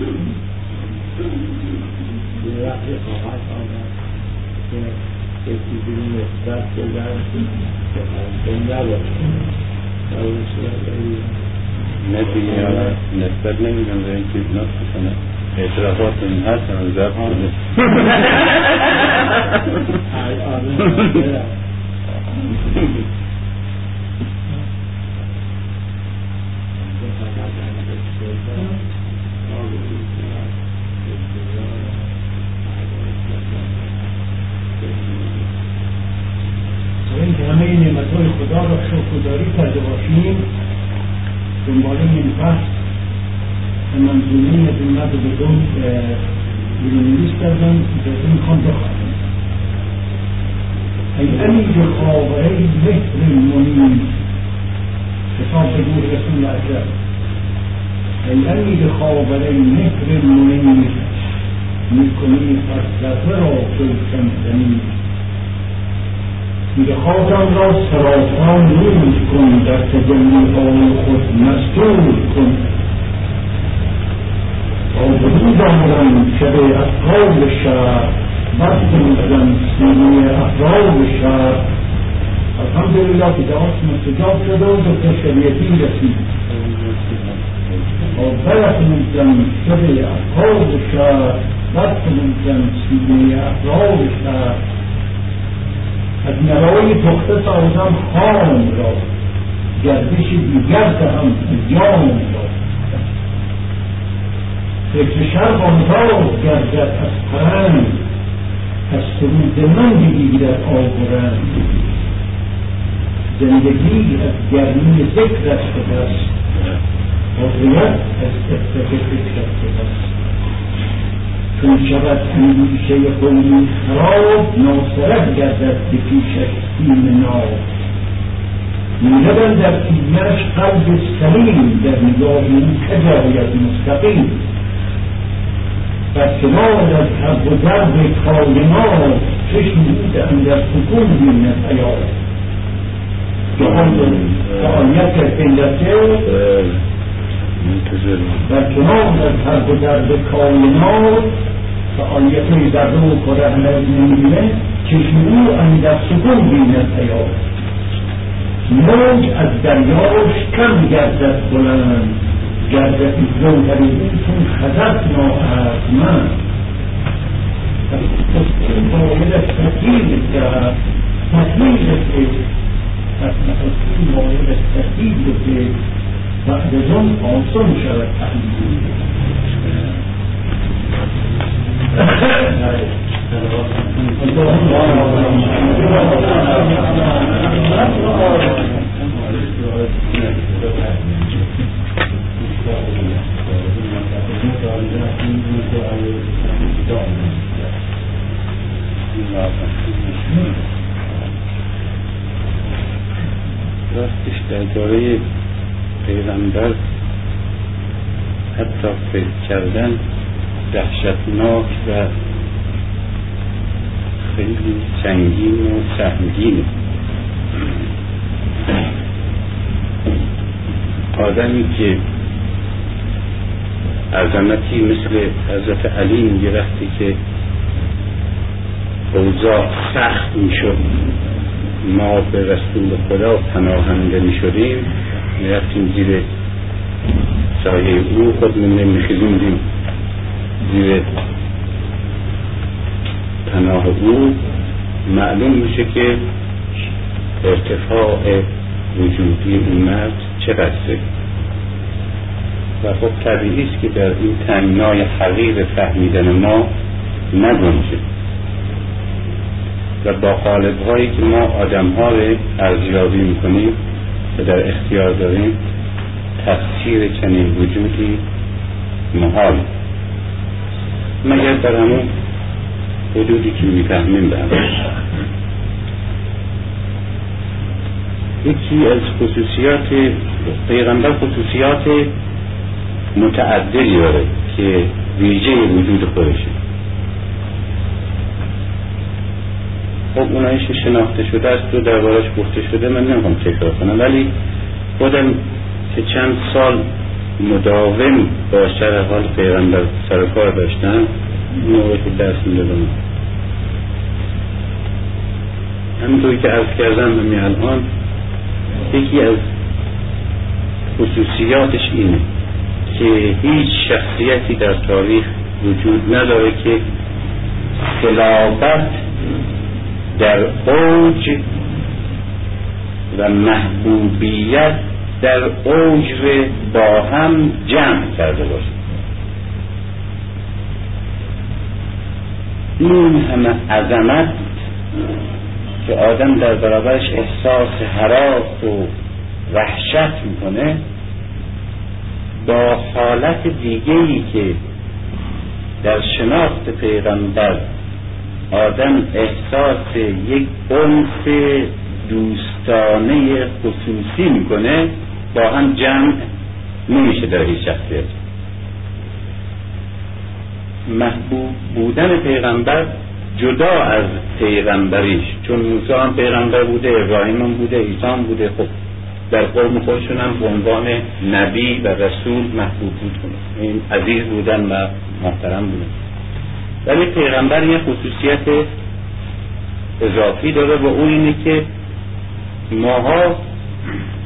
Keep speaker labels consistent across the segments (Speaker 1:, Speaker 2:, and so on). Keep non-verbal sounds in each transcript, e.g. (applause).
Speaker 1: یه وقتی خواهد آمد که یکی به نسبت بدن که ممکن نباشه در اون صورت
Speaker 2: نه دیگه نسبت نمیدن
Speaker 3: شکرداری کرده باشیم دنبال این فصل به منظومه از مد بدون برونویس کردن به این می‌خوام بخواهیم ای امید خاوره مهر منیم کتاب دور رسول اکرم ای امید خاوره مهر منیم می‌کنی فلسفه را فلسفه زمین. میگه خاطر را سراپا نور کن در تجلی های خود مستور کن. با وجود آمدن شب اطراب شهر وقت میزن سینه اطراب شهر. الحمدلله که دعاست مستجاب شده و دکتر شریعتی رسید. با برق میزن شب اطراب شهر وقت میزن سینه اطراب شهر. از نوای پخته سازم خام را. گردش دیگر دهم جام را. فکر شرق آنها گردد از پرند. از سرود من بگیرد آب و رنگ زندگی از گرمی ذکرت شده است. حضریت از شده است. چون شود اندیشه قومی خراب ناصرت گردد به پیشش سیم ناب. میرون در سینهش قلب سلیم در نگاه این کجاید مستقیم. و کنار از حب و درد کائنات چشم بود اندر سکون بیند حیات. جهان فعالیت علته در کنار از و درد کائنات فعالیت در رو کره نمی‌بینه چشم او اندر سکون بیند حیات موج از دریاش کم گردد بلند. گردد زوتری چون خزت ناارزمند باید تطهیر کرد. تطهیر که پس نخستی باید تطهیر که بعد از اون آسان شود تحلیل
Speaker 2: راستش درباره پیغمبر حتی فکر کردن دهشتناک و خیلی سنگین و سهمگین آدمی که عظمتی مثل حضرت علی میگه وقتی که اوضاع سخت می‌شد ما به رسول خدا پناهنده می‌شدیم می‌رفتیم زیر سایه او. خودمون نمیخیزوندیم زیر پناه او. معلوم میشه که ارتفاع وجودی این مرد چقدره. و خب طبیعی است که در این تنگنای حقیر فهمیدن ما نگنجه. و با قالب هایی که ما آدم ها رو ارزیابی می‌کنیم و در اختیار داریم تفسیر چنین وجودی محال. مگر در همون حدودی که می‌فهمیم به یکی از خصوصیات پیغمبر خصوصیات متعددی داره که ویژه وجود خودشه. خب اونایش شناخته شده است و دربارش گفته شده من نمی‌خوام تکرار کنم. ولی خودم که چند سال مداوم با شرح حال پیغمبر سر کار داشتن موقع که درس می‌دادم. همینطوری که عرض کردم همین الان یکی از خصوصیاتش اینه که هیچ شخصیتی در تاریخ وجود نداره که خلافت در اوج و محبوبیت در اوج با هم جمع کرده باشه این همه عظمت که آدم در برابرش احساس حراس و وحشت می‌کنه با حالت دیگه ای که در شناخت پیغمبر آدم احساس یک انس دوستانه خصوصی می‌کنه با هم جمع نمیشه در هیچ شخصیت. محبوب بودن پیغمبر جدا از پیغمبریش چون موسی هم پیغمبر بوده ابراهیم هم بوده عیسی بوده. خب در قوم خودشون هم عنوان نبی و رسول محبوب بود. این عزیز بودن و محترم بودن. ولی پیغمبر یه خصوصیت اضافی داره و اون اینه که ماها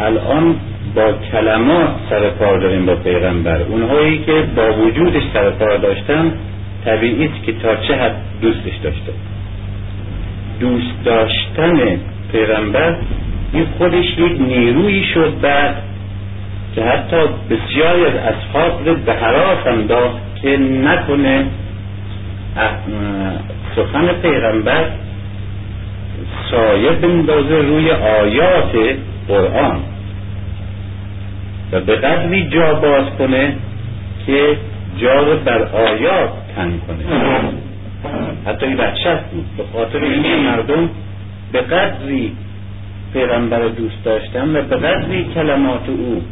Speaker 2: الان با کلمات سر کار داریم با پیغمبر. اونهایی که با وجودش سر کار داشتن طبیعی است که تا چه حد دوستش داشته. دوست داشتن پیغمبر این خودش یک نیرویی شد بعد که حتی بسیاری از اصحاب به حراس انداخت که نکنه سخن پیغمبر سایه بندازه روی آیات قرآن و به قدری جا باز کنه که جا رو بر آیات تنگ کنه. حتی این وحشت بود. به خاطر اینکه مردم به قدری پیغمبر دوست داشتن و به قدری کلمات او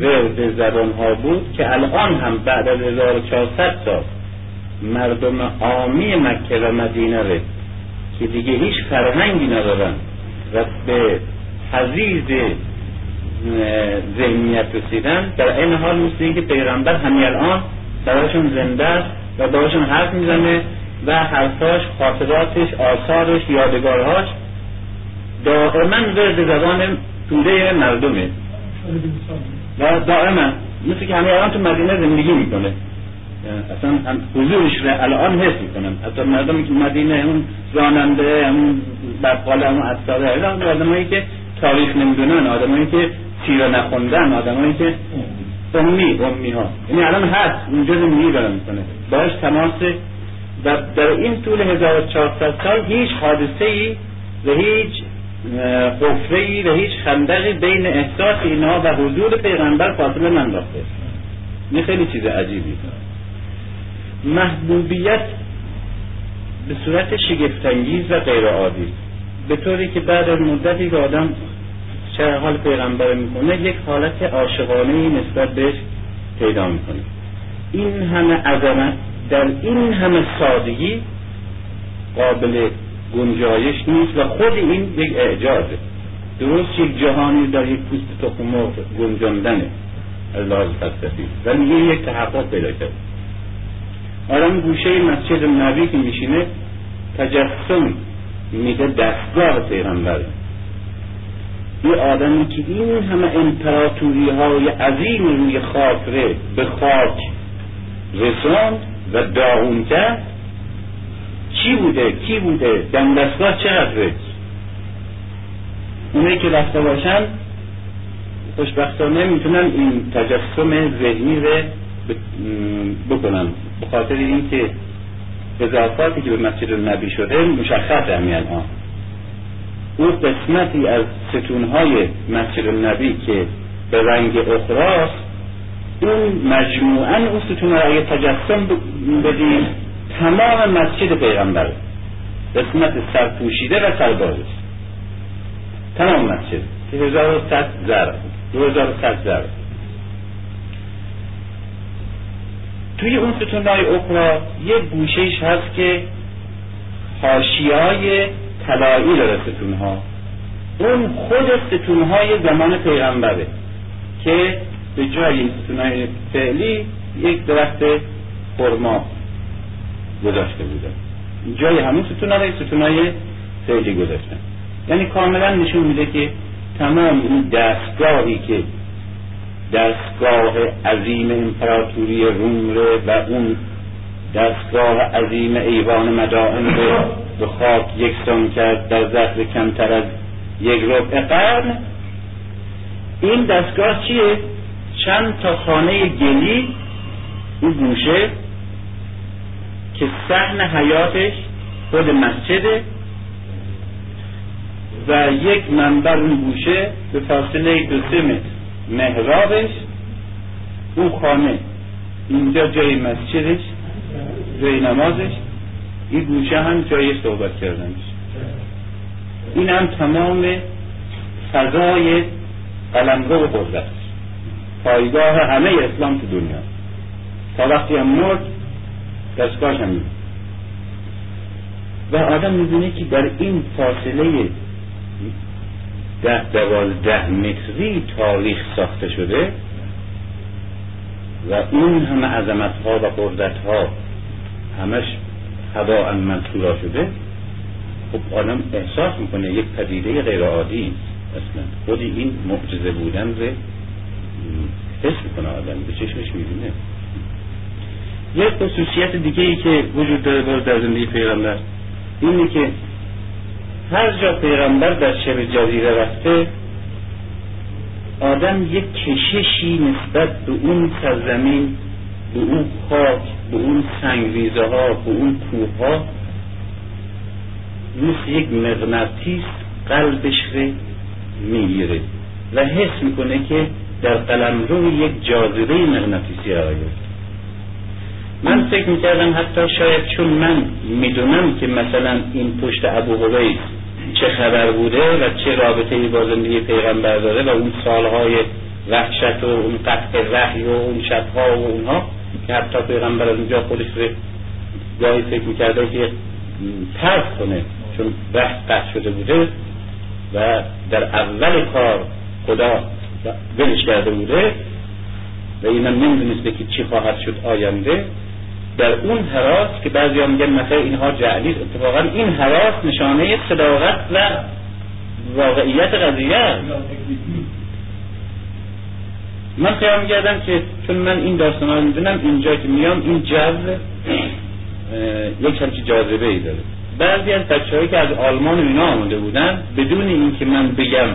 Speaker 2: ورد زبان ها بود که الان هم بعد از 1400 سال مردم عامی مکه و مدینه رو که دیگه هیچ فرهنگی ندارن و به حزیز ذهنیت رسیدن در این حال مثل که پیغمبر همین الان براشون زنده است و باشون حرف می‌زنه و حرفاش خاطراتش آثارش یادگارهاش دائما ورد زبان توده مردمه. و دائما مثل که همه الان تو مدینه زندگی می‌کنه. اصلا حضورش رو الان حس می‌کنم. حتی مردمی که مدینه اون راننده اون بقال اون اصاره آدمایی که تاریخ نمی‌دونن آدمایی که سیره نخوندن آدمایی که امی امی ها یعنی الان هست اونجا زندگی داره می‌کنه. باش تماس و در این طول 1400 سال هیچ حادثه ای و هیچ حفره ای و هیچ خندقی بین احساس اینها و حضور پیغمبر فاصله ننداخته این خیلی چیز عجیبی محبوبیت به صورت شگفتانگیز و غیر عادی. به طوری که بعد از مدتی که آدم چه حال پیغمبر می‌کنه یک حالت عاشقانه نسبت بهش پیدا می‌کنه. این همه عظمت در این همه سادگی قابل گنجایش نیست و خود این یک اعجازه. درست یک جهانی در یک پوست تخم مرغ گنجاندنه از لحاظ ولی یک تحقق پیدا کرد. آدم گوشه مسجد نبی که میشینه تجسم میده دستگاه پیغمبره یه آدمی که این همه امپراتوری های عظیم روی خاطره به خاک رساند و داغون کرد. چی بوده؟ کی بوده؟ دم دستگاه چقدره؟ اونایی که رفته باشن خوشبختانه می‌تونن این تجسم ذهنی رو بکنن. به خاطر اینکه اضافاتی که به مسجد النبی شده مشخص همین الان. او قسمتی از ستونهای مسجد النبی که به رنگ اخراست اون مجموعا اون ستون را اگه تجسم بدیم تمام مسجد پیغمبر قسمت سرپوشیده و سرباز. تمام مسجد. که هزار و ست زر دو هزار و ست زر توی اون ستون های اخرى یه گوشهش هست که حاشیای طلایی داره ستون ها اون خود ستون های زمان پیغمبره که به جای این ستونهای فعلی یک درخت خرما گذاشته بودن جای همون ستونهای ستونهای فعلی گذاشتن یعنی کاملا نشون میده که تمام این دستگاهی که دستگاه عظیم امپراتوری روم و اون دستگاه عظیم ایوان مدائن رو به خاک یکسان کرد در ظرف کمتر از یک ربع قرن این دستگاه چیه؟ چند تا خانه گلی اون گوشه که سحن حیاتش خود مسجده و یک منبر اون گوشه به فاصله دو سه متر محرابش اون خانه. اینجا جای مسجدش جای نمازش. این گوشه هم جای صحبت کردنش. این هم تمام فضای قلمرو قدرت پایگاه همه اسلام تو دنیا. تا وقتی هم مرد دستگاهش هم و آدم می‌دونه که در این فاصله ده دوازده متری تاریخ ساخته شده و اون همه عظمت ها و قدرت ها همش هوا منصورا شده. خب آدم احساس می‌کنه یک پدیده غیر عادی اصلا. خود این معجزه بودن رو حس می‌کنه آدم. به چشمش می‌بینه. یک خصوصیت دیگه ای که وجود داره باز در زندگی پیغمبر اینه که هر جا پیغمبر در شبه جزیره رفته آدم یک کششی نسبت به اون سرزمین به اون خاک به اون سنگریزه ها به اون کوه ها مثل یک مغناطیس قلبش رو می‌گیره و حس می‌کنه که در قلم رو یک جاذبه مغناطیسی قرار من فکر می‌کردم حتی شاید چون من می‌دونم که مثلا این پشت ابو هویس چه خبر بوده و چه رابطه با زندگی پیغمبر داره و اون سالهای وحشت و اون قطع وحی و اون شبها و اونها که حتی پیغمبر از اونجا خودش رو گاهی فکر می‌کرده که ترک کنه چون بحث قطع شده بوده و در اول کار خدا ولش کرده بوده و اینا نمی‌دونسته که چی خواهد شد آینده. در اون حراس که بعضی ها میگن مثلا اینها جعلی اتفاقا این حراس نشانه صداقت و واقعیت قضیه من خیال میگردم که چون من این داستان ها می‌دونم اینجا که میام این جذب یک همچی جاذبه ای داره. بعضی از بچه که از آلمان و اینا آمده بودن بدون اینکه من بگم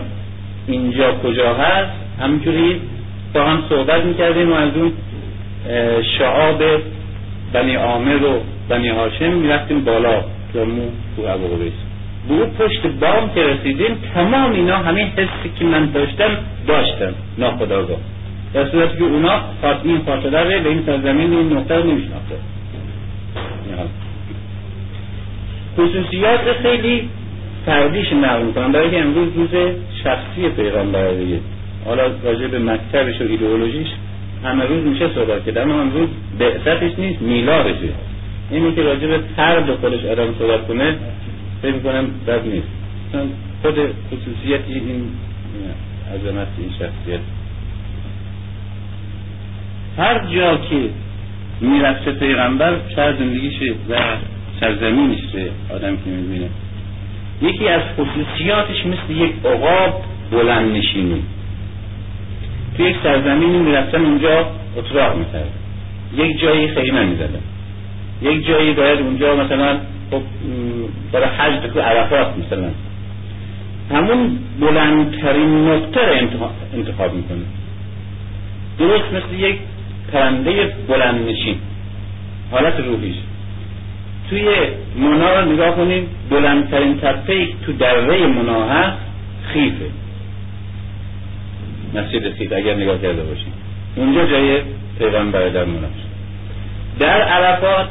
Speaker 2: اینجا کجا هست همینجوری با هم صحبت می‌کردیم و از اون شعاب بنی عامر و بنی هاشم می‌رفتیم بالا تو تو ابو قبیس اون پشت بام که رسیدیم تمام اینا همین حسی که من داشتم داشتم. ناخداگاه. در صورتی که اونا این فاصله به این سرزمین این نقطه رو نمیشناخته. خصوصیات خیلی فردیش نقل می‌کنم برای که امروز روز شخصی پیغمبر حالا راجع به مکتبش و ایدئولوژیش همه روز میشه صحبت کرد اما امروز بعثتش نیست میلادشه. اینی که راجع به فرد خودش آدم صحبت کنه فکر می‌کنم بد نیست. خود خصوصیت این عظمت این شخصیت. هر جا که می‌رفته پیغمبر شاید زندگیشه و به آدم که می‌بینه. یکی از خصوصیاتش مثل یک عقاب بلند نشینی تو یک سرزمینی می‌رفتن اونجا اتراق می‌کردن. یک جایی خیمه می‌زدن یک جایی باید اونجا مثلا خب برای حج تو عرفات مثلا همون بلندترین نقطه رو انتخاب می‌کنه. درست مثل یک پرنده بلند نشین. حالت روحیش. توی منا رو نگاه کنیم بلندترین تپه تو دره منا هست خیفه. مسجد خیف اگر نگاه کرده باشیم اونجا جای پیغمبر در مناش در عرفات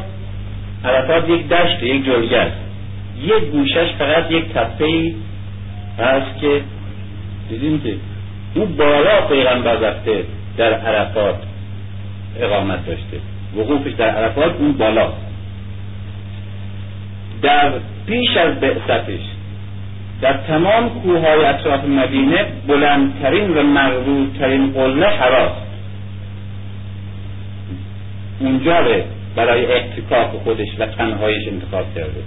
Speaker 2: عرفات یک دشت یک جلگه است یک گوشش فقط یک تپه هست که دیدیم که اون بالا پیغمبر رفته در عرفات اقامت داشته. وقوفش در عرفات اون بالا. در پیش از بعثتش در تمام کوههای اطراف مدینه بلندترین و مغرورترین قله حراست اونجا رو برای احتکاک خودش و تنهایش انتخاب کرده.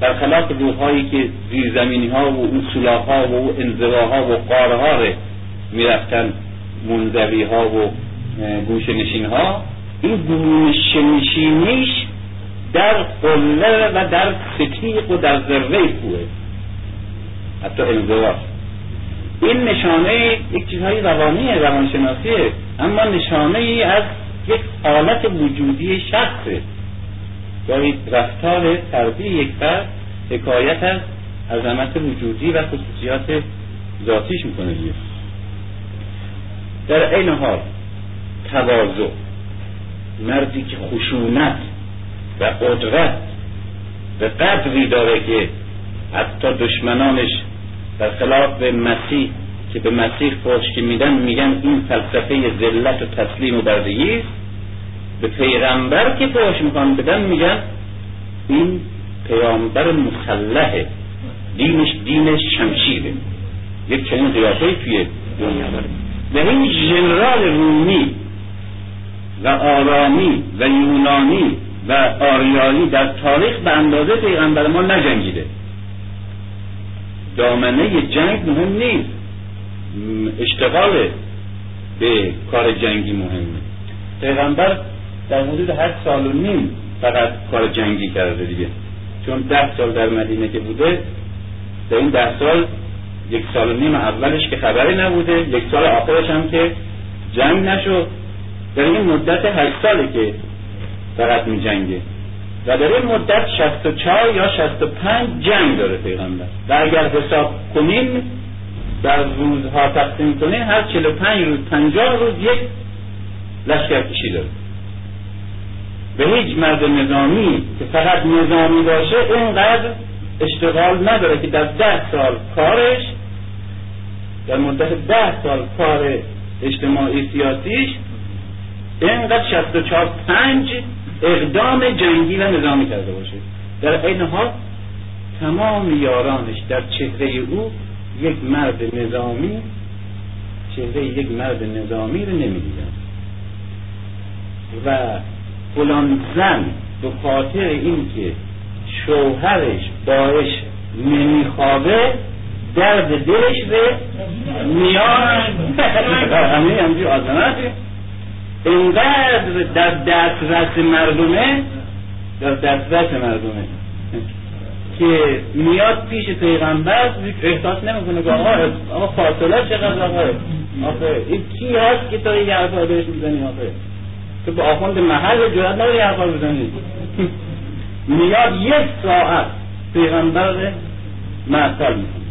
Speaker 2: برخلاف روحهایی که زیرزمینی ها و اون سلاح و اون انزواها و قاره ها رو می‌رفتن و گوش نشین این گوش نشینیش در قله و در ستیق و در ذره کوه. حتی انزوا این نشانه یک چیزهای روانی روانشناسیه اما نشانه ای از یک حالت وجودی شخصه. گاهی رفتار فردی یک فرد حکایت از عظمت وجودی و خصوصیات ذاتیش می‌کنه دیگه. در این حال تواضع مردی که خشونت و قدرت و قدری داره که حتی دشمنانش در خلاف مسیح که به مسیح که میدن میگن این فلسفه ذلت و تسلیم و بردگی به پیغمبر که فحش می‌خوان بدن میگن این پیامبر مسلحه دینش دین شمشیره یک چنین قیافه توی دنیا داره. و این جنرال رومی و آرامی و یونانی و آریایی در تاریخ به اندازه پیغمبر ما نجنگیده. دامنه جنگ مهم نیست. اشتغال به کار جنگی مهمه پیغمبر در حدود هر سال و نیم فقط کار جنگی کرده دیگه. چون ده سال در مدینه که بوده در این ده سال یک سال و نیم اولش که خبری نبوده یک سال آخرش هم که جنگ نشد. در این مدت هشت ساله که فقط می جنگه. و در این مدت 64 یا 65 جنگ داره پیغمبر. و اگر حساب کنیم در روزها تقسیم کنیم هر 45 روز 50 روز یک لشکر کشی داره. به هیچ مرد نظامی که فقط نظامی باشه اینقدر اشتغال نداره که در ده سال کارش در مدت ده سال کار اجتماعی سیاسیش اینقدر 64 پنج اقدام جنگی و نظامی کرده باشه. در این حال تمام یارانش در چهره او یک مرد نظامی چهره یک مرد نظامی رو نمی‌دیدن. و فلان زن به خاطر اینکه شوهرش باش نمیخوابه درد دلش به میان (laughs) همه همجور آزمته اینقدر در دسترس مردمه در دسترس مردمه که میاد پیش پیغمبر احساس نمی‌کنه که آقا آقا فاصله چقدر آقا؟ آخه این کی هست که تو یه حرفا بهش می‌زنی آخه؟ تو به آخوند محل جرات نداری حرفا بزنی. میاد یک ساعت پیغمبر معطل می‌کنه.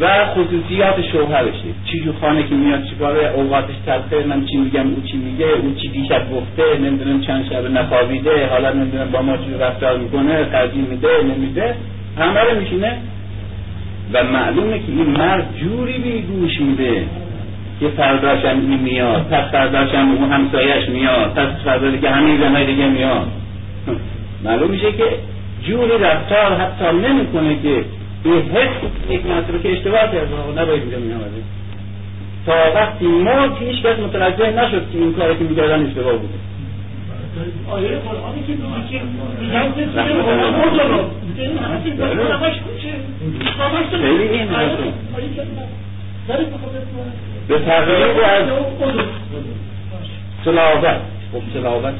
Speaker 2: و خصوصیات شوهرشه چی جو خانه که میاد چیکاره؟ اوقاتش تلخه من چی میگم او چی میگه او چی دیشب گفته نمی‌دونم چند شب نخوابیده حالا نمی‌دونم با ما چی رفتار می‌کنه قضی میده نمیده. همه رو میشینه. و معلومه که این مرد جوری بیگوش میده که فرداشم این میاد پس فرداشم اون همسایش میاد پس فردا که همین زنهای دیگه میاد. معلوم میشه که جوری رفتار حتی نمی‌کنه که این حس یک که اشتباه کرد نباید اینجا تا وقتی ما که هیچ کس متوجه نشد که این کاری که می‌کردن اشتباه بوده آیه قرآنی که میگه به تغییر از تلاوت. خب تلاوت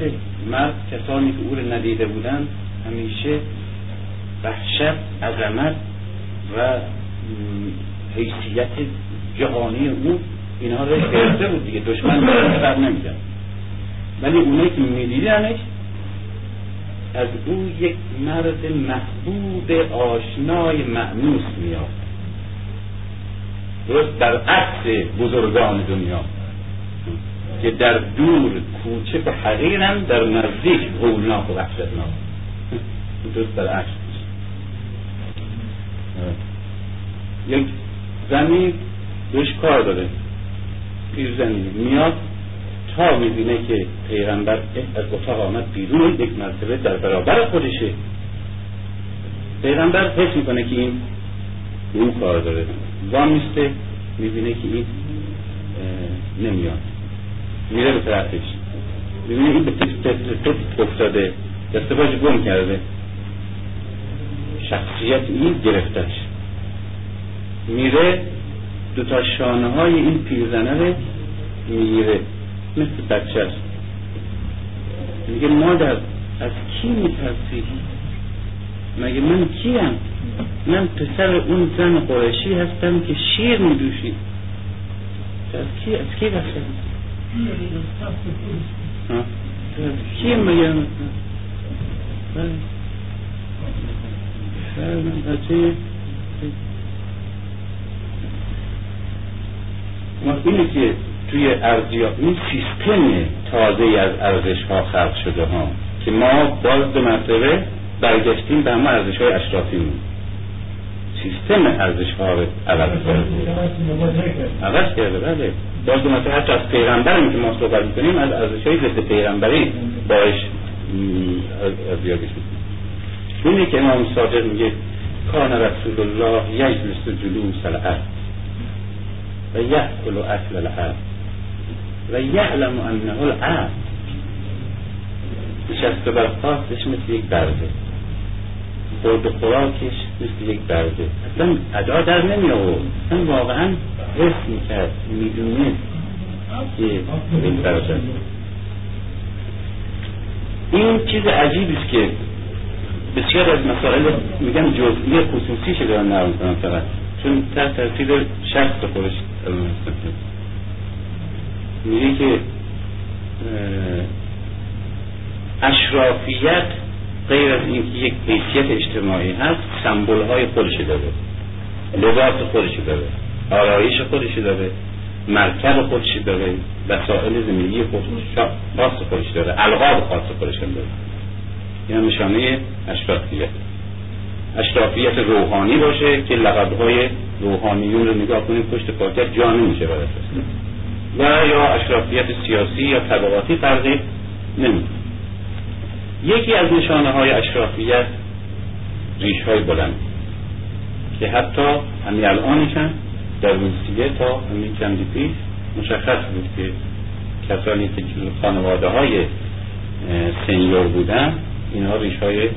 Speaker 2: مرد کسانی که او رو ندیده بودن همیشه وحشت عظمت و حیثیت جهانی او اینها رو گرفته بود دیگه. دشمن بر نمیدن ولی اونایی که میدیدنش از او یک مرد محبوب آشنای معنوس میاد درست در عکس بزرگان دنیا که در دور کوچه و حقیرن در نزدیک هولناک و وحشتناک. درست در عکس. یک زنی روش کار داره زنی میاد تا می‌بینه که پیغمبر از اتاق آمد بیرون یک مرتبه در برابر خودشه. پیغمبر حس می‌کنه که این اون کار داره. و میسته می‌بینه که این نمیاد. میره به طرفش. ببینید این به تست افتاده. دست باش گم کرده. شخصیت این گرفتش میره دو تا شانه های این پیرزنه رو می‌گیره. مثل بچه است. میگه مادر از کی میترسی؟ مگه من کیم؟ من پسر اون زن قرشی هستم که شیر میدوشی. از کی از کی بسه کی مگه؟ بله بله ما اینه که توی ارزیاب این سیستم تازه از ارزش ها خلق شده ها که ما باز دو مرتبه برگشتیم به همه ارزش های اشرافیمون. سیستم ارزش ها رو عوض کرده عوض کرده بله. باز دو مرتبه حتی از پیغمبریم که ما صحبت می‌کنیم از ارزش های ضد پیغمبری باش ارزیابی شد اینه که امام صادق میگه کان رسول الله یجلس جلوس الارض و یأکل اکل العبد و یعلم انه العبد نشست بر خاصش مثل یک برده. خورد خوراکش مثل یک برده. اصلا ادا در نمی آورد اصلا واقعا حس می‌کرد می‌دونه که این برده این چیز عجیبی است که بسیار از مسائل میگم جزئی خصوصی شده دارن نرم کنم فقط. چون تحت تاثیر شخص خودش میگه که اشرافیت غیر از اینکه یک حیثیت اجتماعی هست سمبول های خودش داره. لباس خودش داره. آرایش خودش داره. مرکب خودش داره. وسائل زندگی خودش خاص خودش داره. القاب خاص خودش داره. این نشانه اشرافیت اشرافیت روحانی باشه که لقبهای روحانیون رو نگاه کنیم پشت پاکت جانی میشه برای و یا اشرافیت سیاسی یا طبقاتی فرقی نمی یکی از نشانه های اشرافیت ریش های بلند که حتی همین الانشن در روسیه تا همین چندی پیش مشخص بود که کسانی که خانواده های سنیور بودن اینها ریش های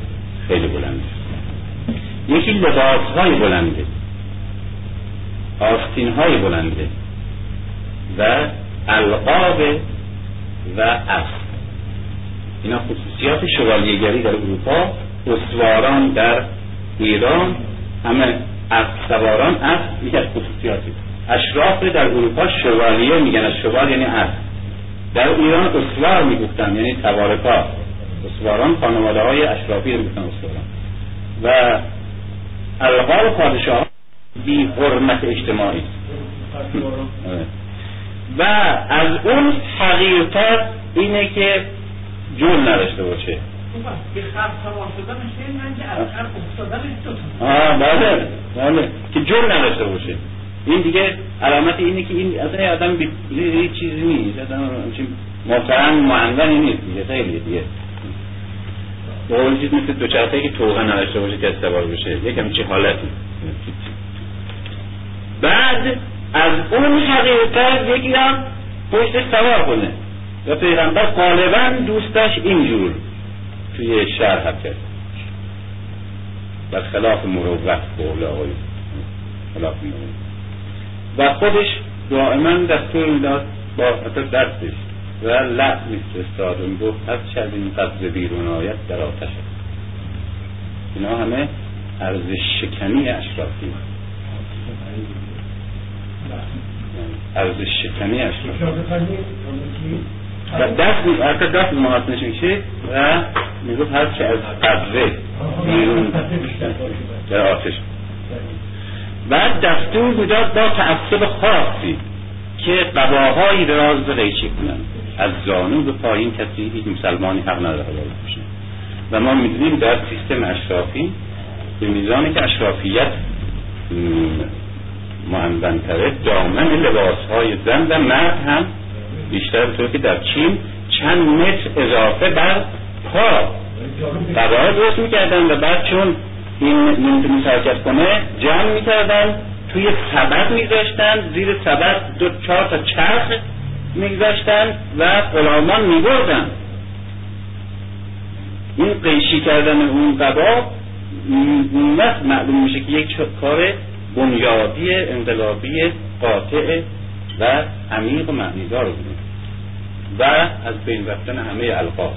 Speaker 2: خیلی بلند یکی لباس های بلنده آستین های بلنده و القاب و اصل اینا خصوصیات شوالیگری در اروپا اسواران در ایران همه سواران اصل یکی از خصوصیاتی. اشراف در اروپا شوالیه میگن از شوال یعنی اصل در ایران اسوار می‌گفتن یعنی توارکا اسواران خانواده های اشرافی رو می‌گفتن اسواران و القاب پادشاه بی حرمت اجتماعی. و از اون حقیقت اینه که جول نداشته باشه. آه بله بله که جول نداشته باشه. این دیگه علامت اینه که این اصلا آدم بی چیزی نیست اصلا محترم معنون نیست دیگه خیلی دیگه. با اون چیز مثل دوچرخه که توقع نداشته باشه که استوار بشه. یکم چه حالتی. بعد از اون حقیقت یکی پشت سوار کنه. و پیغمبر غالبا دوستش اینجور توی شهر حرکت بر خلاف مروت قول آقای خلاف مروت. و خودش دائما دستور می‌داد با حتی دستش و لب میفرستاد. و می‌گفت از چه این قبض بیرون آید در آتش اینا همه ارزش شکنی اشرافی ارزش شکنی اشرافی و دست حتی دست محاسنش میشه و می‌گفت هر چه از قبضه بیرون در آتش بعد دستور می‌داد با تعصب خاصی که قباهایی دراز قیچی کنند. از زانو به پایین کسی هیچ مسلمانی حق نداره باشه و ما می‌دونیم در سیستم اشرافی به میزانی که اشرافیت معنونتره دامن لباس های زن و مرد هم بیشتر طور که در چین چند متر اضافه بر پا قبار درست می‌کردن و بعد چون این نمی‌تونی حرکت کنه جمع می‌کردن توی سبد میذاشتن زیر سبد دو چهار تا چرخ میگذاشتن و غلامان میبردن. این قیشی کردن اون قبا وقت معلوم میشه که یک کار بنیادی انقلابی قاطع و عمیق و معنیدار بوده و از بین رفتن همه القاب.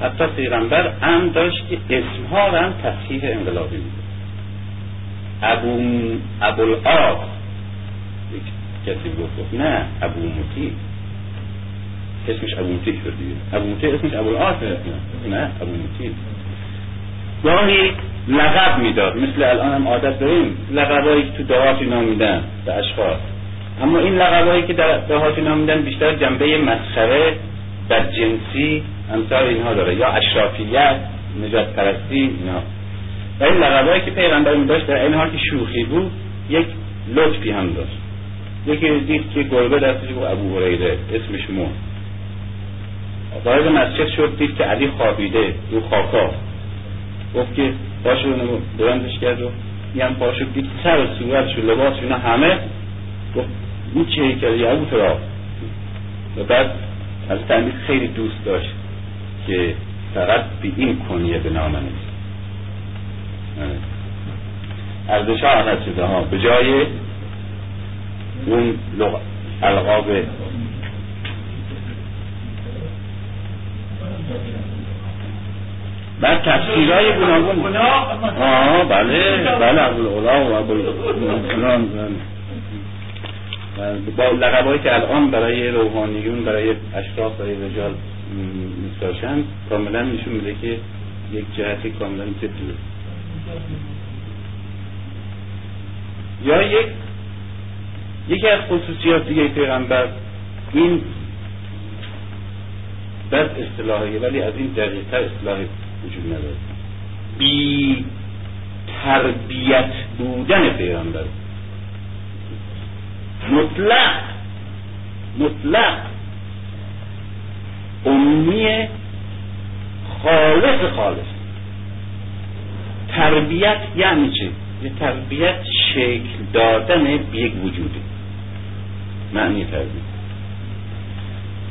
Speaker 2: حتی پیغمبر هم داشت که اسمها را هم تصحیح انقلابی میده ابو ابوالآق کسی گفت نه ابو مطیع اسمش ابو مطیع شد دیگه. ابو مطیع اسمش ابو الآق نه ابو مطیع گاهی لقب می‌داد. مثل الان هم عادت داریم لقبایی که تو دهات نامیدن به اشخاص. اما این لقبایی که در دهات نامیدن بیشتر جنبه مسخره جنسی امثال اینها داره. یا اشرافیت نجات پرستی اینا. و این لقبایی که پیغمبر داشت در این حال که شوخی بود یک لطفی هم داشت. یکی دید که گربه دستش بود ابو هریره اسمش مون وارد مسجد شد دید که علی خوابیده رو خاکا. گفت که باشه رو بلندش کرد و یه پاشو دید سر صورتش و لباس اینا همه. گفت این چه کردی ابو ترا و بعد از تنبیه خیلی دوست داشت که فقط به این کنیه به نام نیست ارزش ها شده ها. به جای اون القاب بعد تفسیرهای گوناگون. آه بله بله ابوالعلا و ابوالفلان با لقبایی که الان برای روحانیون برای اشراف برای رجال میساشن کاملا نشون میده که یک جهتی کاملا ضدیه یا یک یکی از خصوصیات دیگه پیغمبر این بد اصطلاحیه ولی از این دقیقتر اصطلاحی وجود نداره. بی تربیت بودن پیغمبر. مطلق مطلق امی خالص خالص تربیت یعنی چه؟ یه تربیت شکل دادن به یک وجودی معنی تربیت.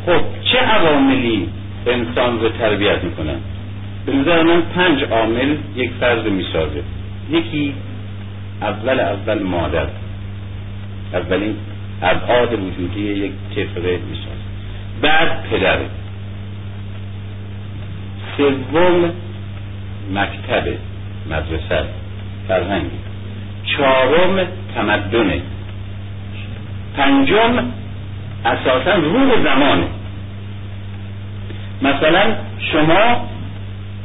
Speaker 2: خب چه عواملی انسان رو تربیت می‌کنن؟ به نظر من پنج عامل یک فرد می‌سازه. یکی اول اول مادر. اولین ابعاد وجودی یک طفل می‌سازه. بعد پدر. سوم مکتب مدرسه فرهنگ. چهارم تمدن پنجم اساسا روح زمانه. مثلا شما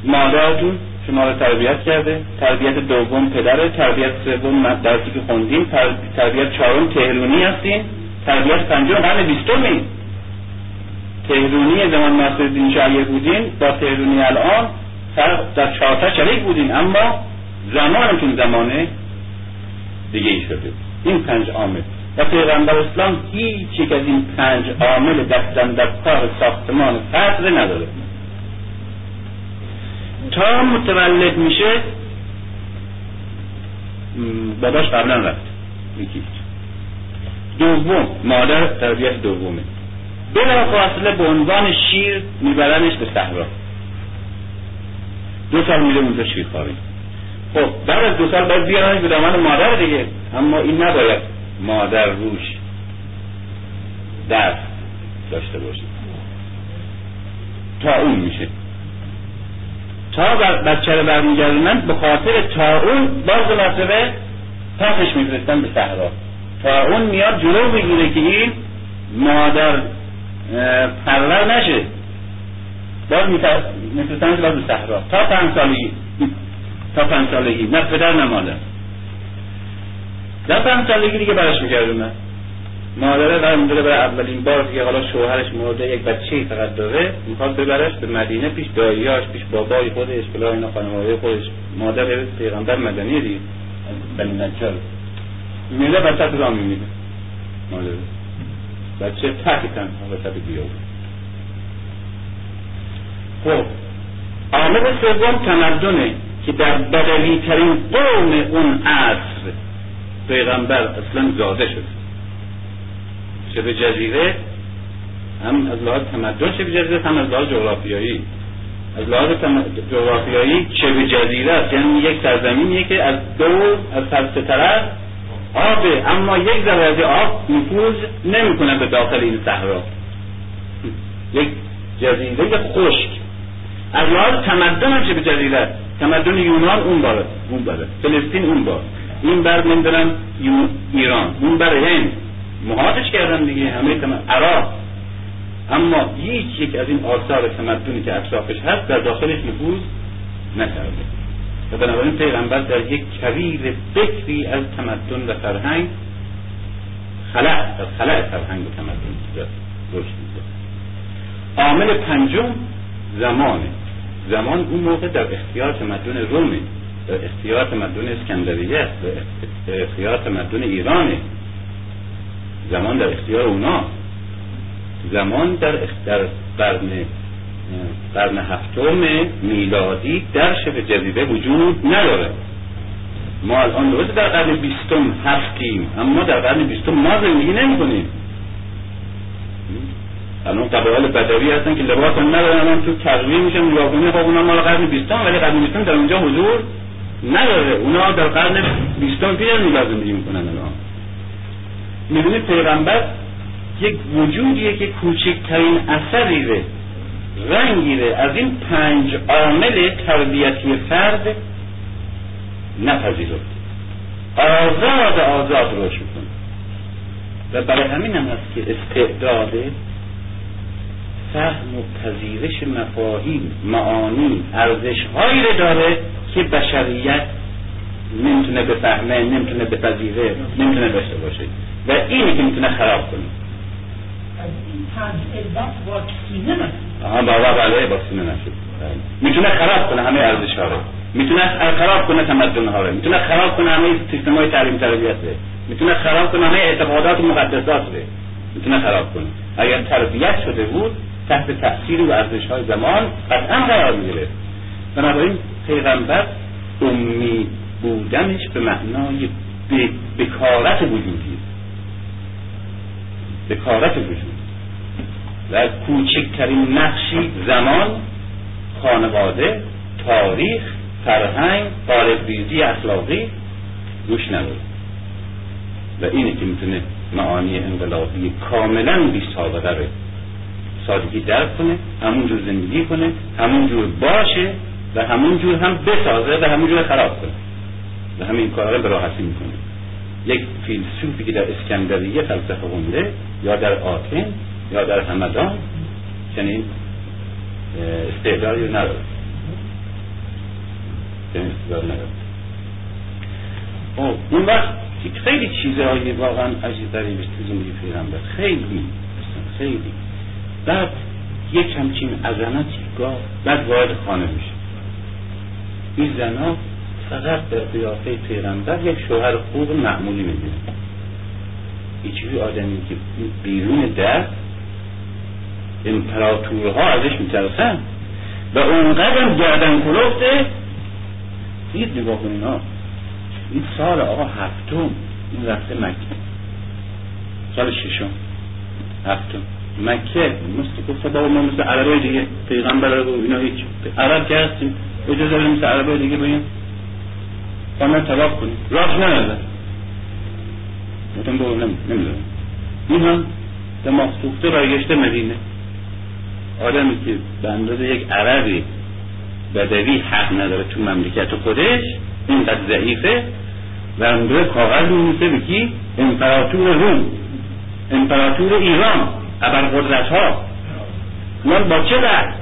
Speaker 2: مادرتون شما رو تربیت کرده تربیت دوم پدر تربیت سوم درسی که خوندین تربیت چهارم تهرونی هستین تربیت پنجم قرن بیستمی. تهرونی زمان ناصر الدین بودین با تهرونی الان در چهارتا شریک بودین اما زمانتون زمانه دیگه ای شده. این پنج عامل. و پیغمبر اسلام هیچ یک از این پنج عامل دستن در کار ساختمان فطر نداره. تا متولد میشه باباش قبلا رفت. یکی. دوم مادر تربیت دومه. بلا فاصله به عنوان شیر میبرنش به صحرا. دو سال میره اونجا شیر خواهی خب بعد از دو سال باید بیارنش به دامن مادر دیگه. اما این نباید. مادر روش درد داشته باشه. تا اون میشه. تا بچه رو برمیگردونن به خاطر تا اون باز مرتبه پسش میفرستن به صحرا. تا اون میاد جلو بگیره که این مادر پرور نشه. باز میفرستنش باز به صحرا. تا پنج سالگی. تا پنج سالگی. نه پدر نه مادر. در پنج سالگی دیگه برش میگردونن. مادره برمیداره برای اولین بار که حالا شوهرش مرده یک بچه فقط داره می‌خواد ببرش به مدینه پیش داییاش پیش بابای خودش بلا اینا خانواده خودش. مادر پیغمبر مدنی دید بنی نجار میله وسط را میمیده مادر. بچه تحت تنها وسط بیابون. خب. عامل سوم تمدنه که در بدلی ترین قوم اون عصر پیغمبر اصلا زاده شد. شبه جزیره؟ هم از لحاظ تمدن شبه جزیره؟ هم از لحاظ جغرافیایی. از لحاظ جغرافیایی شبه جزیره است؟ یعنی یک سرزمینیه که از دور از سر طرف آبه اما یک ذره آب نفوذ نمی‌کنه به داخل این صحرا. یک جزیره خشک. از لحاظ تمدن چه به جزیره تمدن یونان اون باره اون باره فلسطین اون بار این بر نمی‌دونم ایران. اون بر هند. محاطش کردن دیگه. همه عراق. اما هیچ یک از این آثار تمدنی که اطرافش هست در داخلش نفوذ نکرده. و بنابراین پیغمبر در یک کویر بکری از تمدن و فرهنگ خلع از خلع فرهنگ و تمدن رشد عامل پنجم زمانه. زمان اون موقع در اختیار تمدن رومه. اختیار تمدن اسکندریه است. در اختیار تمدن ایرانه زمان در اختیار اونا. زمان در اختیار قرن قرن هفتم میلادی در شبه جزیره وجود نداره. ما الان درست در قرن بیستم هفتیم اما در قرن بیستم ما زندگی نمی کنیم الان قبایل بدوی هستن که لباس هم ندارن الان تو تقویم میشن نگاه کنی خب اونا مال قرن بیستم ولی قرن بیستم در اونجا حضور نداره. اونا در قرن بیستم پیش میلاد زندگی می‌کنن الان. می‌دونی پیغمبر یک وجودیه که کوچکترین اثری ره رنگی ره از این پنج عامل تربیتی فرد نپذیرفت. آزاد آزاد روش می‌کنه. و برای همین هم هست که استعداده فهم و پذیرش مفاهیم معانی ارزش هایی رو داره که بشریت نمی‌تونه بفهمه نمی‌تونه بپذیره نمی‌تونه داشته باشه. و اینی که می‌تونه خراب کنه. آها بابا بله واکسینه نشد. می‌تونه خراب کنه همه ارزش ها رو. می‌تونه خراب کنه تمدن ها رو. می‌تونه خراب کنه همه سیستم های تعلیم تربیت رو. می‌تونه خراب کنه همه اعتقادات و مقدسات رو. می‌تونه خراب کنه. اگر تربیت شده بود تحت تاثیر و ارزش های زمان قطعا قرار می‌گیره بنابراین پیغمبر امی بودنش به معنای بکارت وجودی. بکارت وجود. و کوچکترین نقشی زمان خانواده تاریخ فرهنگ قالبریزی اخلاقی روش نداره. و اینه که می‌تونه معانی انقلابی کاملا بی سابقه سادگی درک کنه همون جور زندگی کنه همون جور باشه و همون جور هم بسازه و همون جور خراب کنه. و همین کارا به راحتی می‌کنه. یک فیلسوفی که در اسکندریه فلسفه خونده یا در آتن یا در همدان چنین استعدادی رو نداره. چنین استعداد نداره. اون وقت خیلی چیزهایی واقعا عجیب غریبی تو زندگی پیغمبر خیلی خیلی. بعد یک همچین عظمتی گاه بعد وارد خانه میشه. این زنها فقط در قیافه پیغمبر یک شوهر خوب معمولی می‌بینه هیچی آدمی که بیرون در امپراتورها ازش میترسن و اونقدر گردن کلفته دید نگاه کنین ها این سال آقا هفتم این رفته مکه. سال ششم. هفتم. مکه مثل گفت بابا ما مثل عربای دیگه پیغمبر رو اینا هیچ عرب که هستیم اجازه بدیم مثل عربای دیگه بگیم خانه طلاق کنیم. راه ندادن مطمئن برو نمی‌دونم. این هم دماغ سوخته برگشته مدینه. آدمی که به اندازه یک عربی بدوی حق نداره تو مملکت خودش اینقدر ضعیفه و روی کاغذ میمیسه بکی امپراتور روم. امپراتور ایران. ابر قدرت ها من با چه درد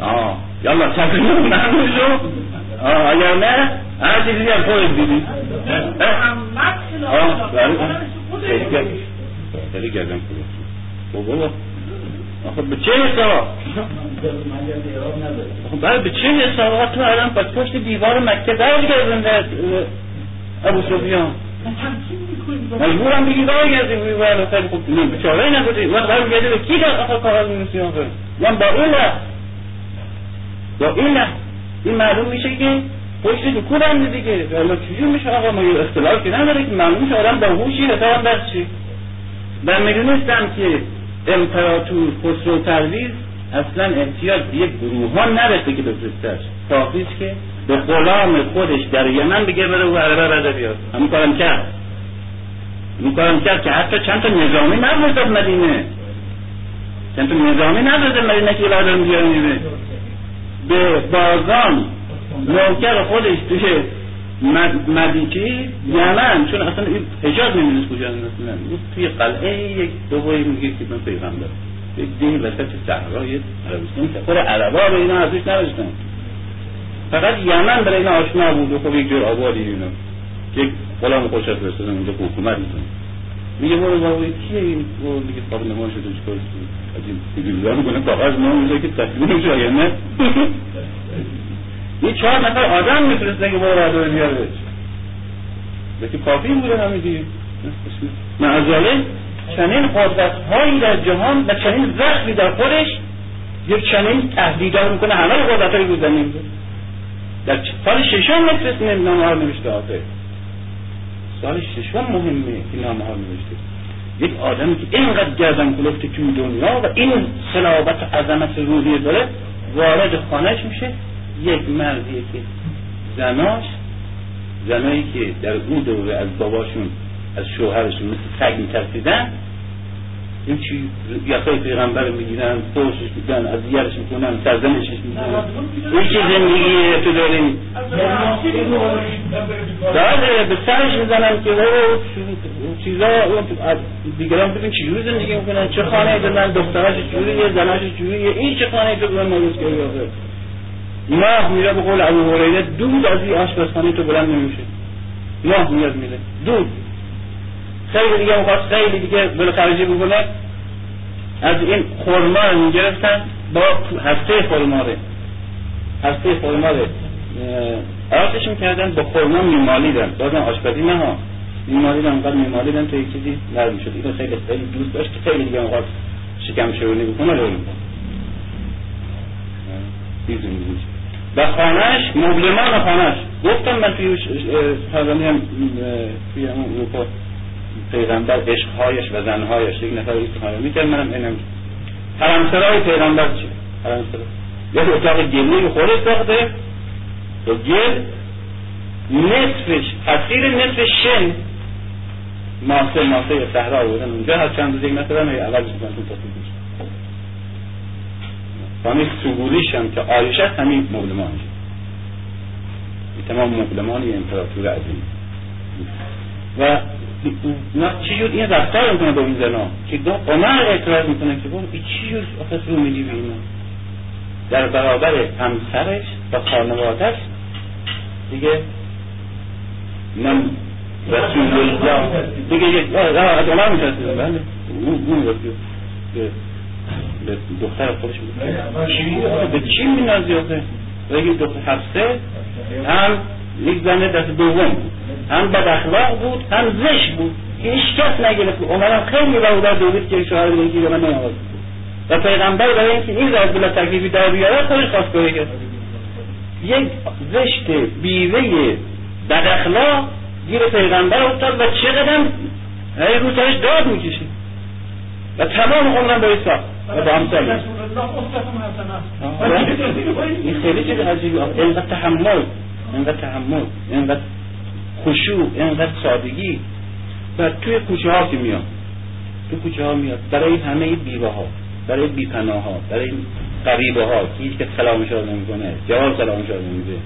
Speaker 2: آه یالا سفری نموشو آه اگر نه هر چیزی هم خودت دیدی. خیلی گردم بابا آخه به چه حساب؟ بعد به چه حساب؟ تو الان پشت دیوار مکه ابو سفیان مجبورم بگی برگردی بگی باید خیلی خوب نه چاره نداری وقت برگردی به کی در آخر کاغذ می‌نویسی آخه من با این با این این معلوم میشه که پشت دکو بنده دیگه. حالا چجور میشه آقا؟ ما یه اختلاف که نداره که معلوم میشه آدم با هوشی حسابم دست چی؟ و می‌دونستم که امپراتور خسرو پرویز اصلا احتیاج به یک گروه ها نداشته که بفرستش کافیش که به غلام خودش در یمن بگه بره و عربه بده بیاد. همین کارم کرد. کارم کرد که حتی چند تا نظامی نفرستاد مدینه. چند تا نظامی نفرستاد مدینه که بیاره میره به بازان نوکر خودش توی مدیکی یمن چون اصلا این حجاز نمی‌دونست کجا مثلا توی قلعه یک دوبایی میگه که من پیغمبر یک دین وسط صحرای عربستان. که خود عربا به اینا ازش نداشتن. فقط یمن برای اینا آشنا بود و خب یک جور آبادی اینا. یک غلام خوش از فرستادن اونجا حکومت می‌کنه میگه برو بابا کیه این؟ برو میگه خواب نما شده چیکار از این سیبیلیان می‌کنه کاغذ ما اونجا که تصمیم شاید نه؟ (laughs) یه چهار نفر آدم میفرسته که برو رادو بیاره که کافی بوده همه دیگه. معذاله چنین قدرت هایی در جهان و چنین زخمی در خودش یک چنین تهدیدها می‌کنه همه قدرت های بود در سال ششم نفرست نامه ها نوشته آخه سال ششم مهمه که نامه ها نوشته. یک آدمی که اینقدر گردن کلفته که دنیا و این صلابت عظمت روحی داره وارد خانهش میشه. یک مردیه که زناش زنایی که در اون دوره از باباشون از شوهرشون مثل سگ میترسیدن این چی یقای پیغمبر می‌گیرن پرسش میدن از یرش می‌کنن سرزنشش می‌کنن. این چی زندگی تو داریم؟ داره به سرش می‌زنن که چیزا دیگران ببین چجوری زندگی می‌کنن چه خانه دارن دخترش چجوریه زنش چجوریه این چه خانه تو برن نروز که ماه میره به قول ابو هریره دود از این آشپزخانه تو بلند نمیشه. ماه میاد میره. دود. خیلی دیگه می‌خواست خیلی دیگه خرجی بکنه از این خورما رو می‌گرفتن با هسته خورما رو. هسته خورما رو. آتش می‌کردن با خورما میمالیدن. بازم آشپزی نه ها. میمالیدن اونقدر میمالیدن تا یک چیزی نرم شد. اینو خیلی خیلی دوست داشت که خیلی دیگه می‌خواست شکم شورونی بکنه رو می‌کنه. و خانهش مبلمان خانهش گفتم من توی سرزمی هم توی پیغمبر عشقهایش و زنهایش. یک نفر استخانه می‌کرد منم اینم. حرمسرای پیغمبر چی؟ حرمسرای یه اتاق گلی خودش ساخته. و گل. نصفش تفسیر نصف شن. ماسه ماسه صحرا بودن اونجا هر چند روز یک مثلا می‌کنن تو تصویر خانه سگولیش هم که آیشه همین مبلمانش تمام مبلمان امپراتور عظیم. و چجور این رفتار می‌کنه با این زنا که دو عمر اعتراض می‌کنه که برو چجور آخه رو میدی به اینا؟ در برابر همسرش و خانوادش دیگه من رسول الله دیگه یک از عمر میترسید بله. اون به دختر خودش به چی مینازی آخه؟ بگید دختر حفظه هم یک زنه دست دوم. هم بد اخلاق بود هم زش بود. هیچ کس نگرفت. عمرم خیلی در دوید که شوهر بگیره من نماز و پیغمبر برای اینکه این رد بلا تکلیفی در بیاره خودش خواست کنه کرد. یک زشت بیوه بد اخلاق گیر پیغمبر افتاد و چقدر رو سرش داد می‌کشه و تمام عمرم باید ساخت. و با همسر این خیلی چیز عجیبی اینقدر تحمل. اینقدر تحمل اینقدر خشوع اینقدر سادگی. و توی کوچه ها که میاد تو کوچه ها میاد برای همه بیوه ها برای بیپناه ها برای قریبه ها که هیچ کس سلامش رو نمی‌کنه جواب سلامش رو نمیده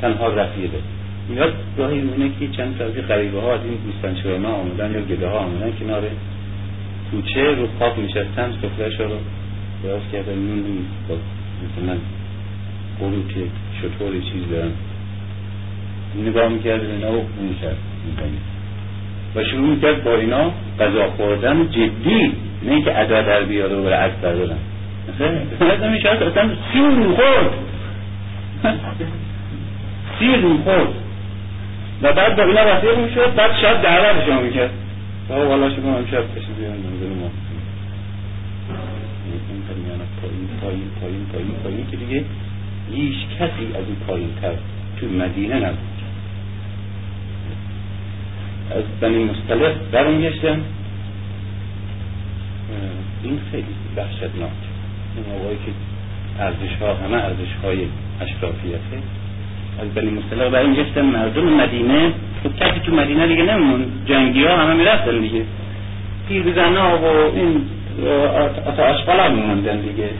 Speaker 2: تنها رفیقه. میاد راهی میونه که چند تا از قریبه ها از این دوستان آمدن یا گده ها آمدن کنار کوچه رو خواب نشستن سفرش رو دراز کردن. نون با قروتی شطور چیز دارن. نگاه می‌کرد اینا و کرد و شروع می‌کرد با اینا غذا خوردن جدی نه اینکه ادا در بیاره و برای عکس بردارن. مثلا می‌شد اصلا سیر می‌خورد سیر می‌خورد و بعد با اینا رفیق می‌شد بعد شاید دعوتشون می‌کرد. بابا والا شما امشب کشی بیان منزل ما. پایین پایین پایین پایین پایین که دیگه هیچ کسی از این پایین تر تو مدینه نبود. از بنی مستلق برمیگشتن این خیلی وحشتناک. این موقعی که ارزش ها همه ارزش های اشرافیته از بنی برای این مردم مدینه خب کسی تو مدینه دیگه نمون جنگی ها همه می‌رفتن دیگه. پیرزن ها و این اتا اشغال هم میموندن دیگه.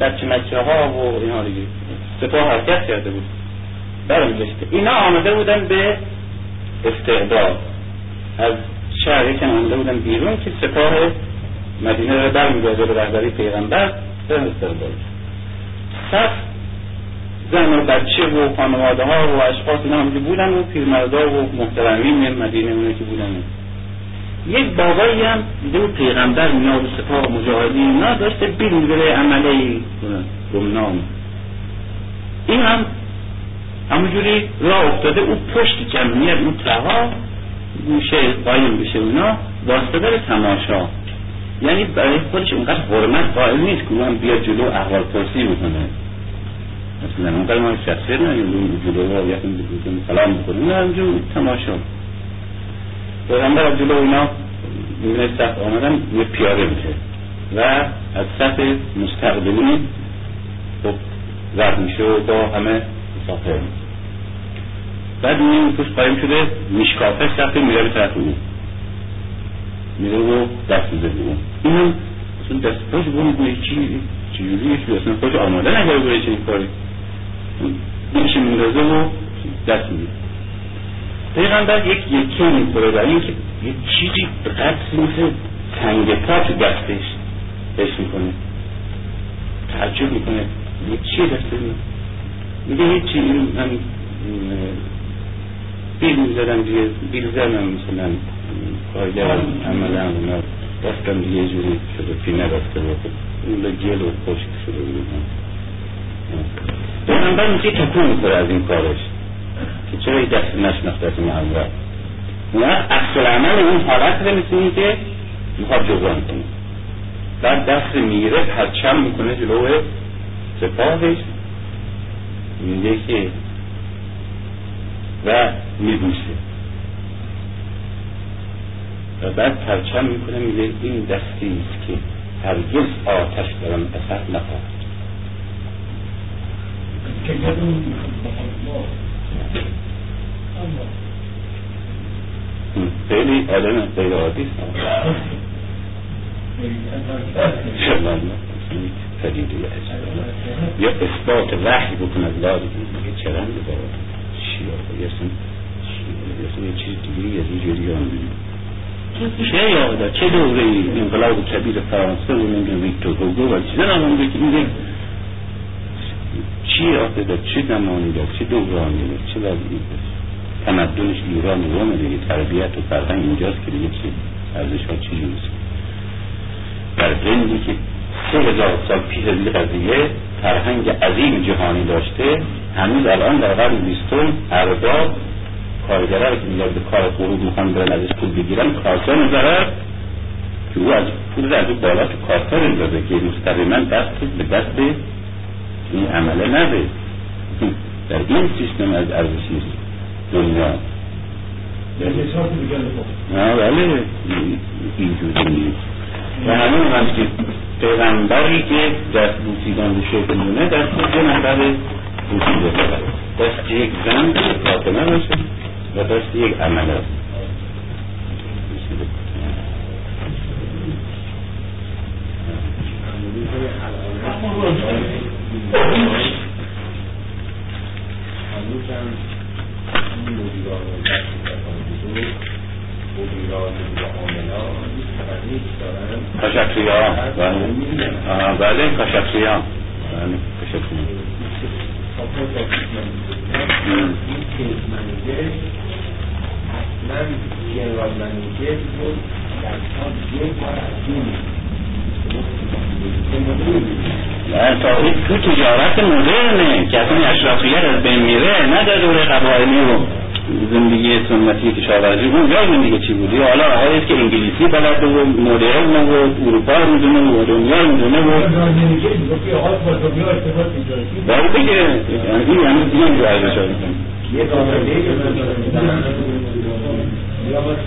Speaker 2: بچه مچه ها و اینا دیگه. سپاه حرکت کرده بود. برمیگشته. اینا آمده بودن به استعداد. از شهر یکم آمده بودن بیرون که سپاه مدینه رو برمیگرده به رهبری پیغمبر به استقبال صف زن و بچه و خانواده ها و اشخاص اینا همجه بودن و پیرمردا و محترمین مدینه اونه که بودن. یک بابایی هم بود پیغمبر میاد و سپاه مجاهدین اینا داشته بره عمله گمنام. این هم همونجوری راه افتاده او پشت جمعیت اون تها گوشه قایم بشه اونا واسطه داره تماشا. یعنی برای خودش اونقدر حرمت قائل نیست که اون بیا جلو احوال پرسی می‌کنه مثلا اونقدر ما شخصیت نگیم جلو رو یکم سلام بکنیم نه همجور تماشا. پیغمبر از جلو اینا می‌بینه صف آمدن یه پیاده میشه. و از صف مستقبلی خب رد میشه و با همه مسافر بعد این توش قایم شده میشکافه صف میره به طرف اون. میره و دست میده به اون. این اصلا دست پاش بود میگه چی چجوری چی اصلا خودش آماده نگره برای چنین کاری. میشه میندازه و دست میده پیغمبر یک یکی می‌خوره برای اینکه یه چیزی به قدر مثل تنگ پا تو دستش حس می‌کنه. تعجب می‌کنه. چی دسته میگه. هیچی این هم بیل می‌زدم دیگه بیل زدم مثلا قایده عملا اونا دستم دیگه جوری شده پینه رفته بود. اون به گل و خشک شده بود. پیغمبر میگه تکون می‌خوره از این کارش؟ که چرا دست نشناخت از محمد اون اصل عمل اون حالت رو می‌تونی که می‌خواد جبران کنه. بعد دست می‌گیره پرچم می‌کنه جلو سپاهش میگه که و میبوسه و بعد پرچم می‌کنه میگه این دستی است که هرگز آتش دارم اثر نخواهد خیلی آدم غیر عادی پدیده یا اثبات وحی بکن از لازم. میگه چرند بابا چی آقا یه چیز دیگه از این جوری هم چه یاده چه دوره انقلاب کبیر فرانسه و نمی‌دونم ویکتور هوگو و چیزا نمونده که میگه. چی آخه در چه زمانی در چه دورانی در چه وضعی تمدنش ایران و رومه دیگه. تربیت و فرهنگ اینجاست که دیگه چی ارزش ها چی جوریست در زندی که سه هزار سال پیش از این قضیه فرهنگ عظیم جهانی داشته. هنوز الان در قرن بیستم ارباب کارگره که میاد به کار غروب می‌خوان برن ازش پول بگیرن کارتا می‌ذاره که او از پول از او بالا تو کارتا می‌ذاره که مستقیما دست به دست این عمله نده. در این سیستم از ارزشی دنیا. نه بله. اینجوری نیست. و همین هم که پیغمبری که دست بوسیدن به شکل مونه دست دو نفر بوسیده داره دست یک زن فاطمه باشه و دست یک عمل است. کاشقسیا بله. کاشقسیا بله
Speaker 1: در سال یک بار از
Speaker 2: تا تو تجارت مدرنه که اصلا اشرافیت از بین میره نه در دوره قبایلی و زندگی سنتی کشاورزی اون یا زندگی چی بودی حالا آقایی که انگلیسی بلده و مدرن و اروپا رو می‌دونه و دنیا رو می‌دونه و باید بگه این یعنی رو ارزش
Speaker 1: یه دامنه که یا باید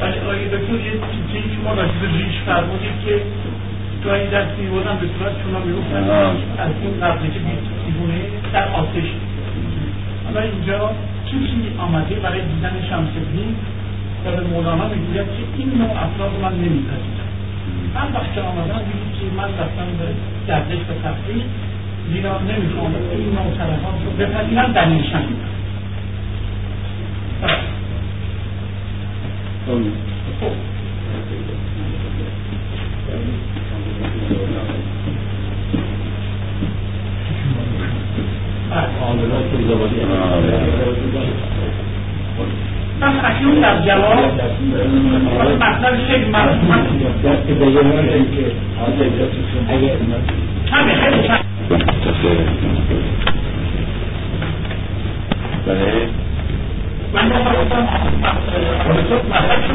Speaker 4: ولی آقای دکتر یه چیزی شما راجع به ریش فرمودید که گاهی دستی بودن به صورت شما می‌گفتن از این قبله که دیوونه در آتش. حالا اینجا چیزی آمده برای دیدن شمس الدین و به مولانا می‌گوید که این نوع افراد من نمیپذیرم. من وقت آمدن دیدید که من رفتم به گردش به تفریح زیرا نمی‌خوام این نوع طرفات رو بپذیرم دلیلشم خب. پس اکنون در جواب مطلب شکل مرسومت همه خیلی چند
Speaker 2: بله
Speaker 4: من مطلب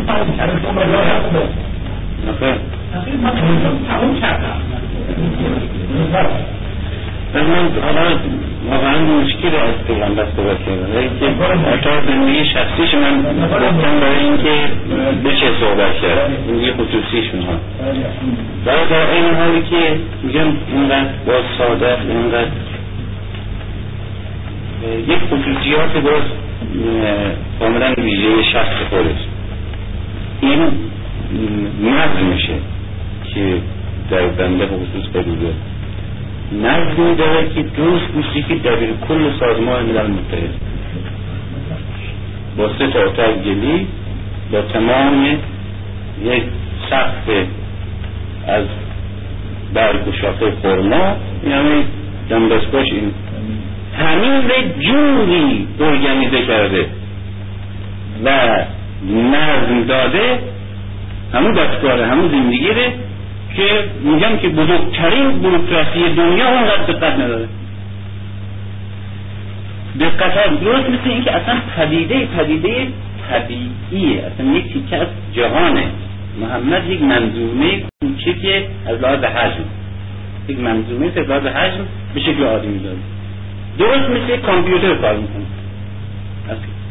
Speaker 4: تموم کردم شما را هست
Speaker 2: نخیر
Speaker 4: من کردم.
Speaker 2: حالا واقعا مشکل از پیغمبر صحبت کردن که اتاق زندگی شخصیش من گفتم برای اینکه بشه صحبت کرد. این یه خصوصیشون ها و در این حالی که میگم اینقدر با ساده اینقدر یک خصوصیات باز کاملا ویژه شخص خودش. این نظمشه که در بنده خصوص قدیده نظمی داره که دوست میشه که دبیر کل سازمان ملل متحد. با سه تا اتاق با تمام یک سقف از برگ و شاخه خورما یعنی دمدستگاش این. همین جوری ارگنیزه کرده. و نظم داده همون دستگاه همون زندگی که میگم که بزرگترین بروکراسی دنیا اونقدر دقت نداره. دقت ها درست مثل اینکه اصلا پدیده پدیده طبیعیه. اصلا یک تیکه از جهانه محمد یک منظومه کوچک از لحاظ حجم. یک منظومه از لحاظ حجم به شکل عادی میداره. درست مثل کامپیوتر کار می‌کنه.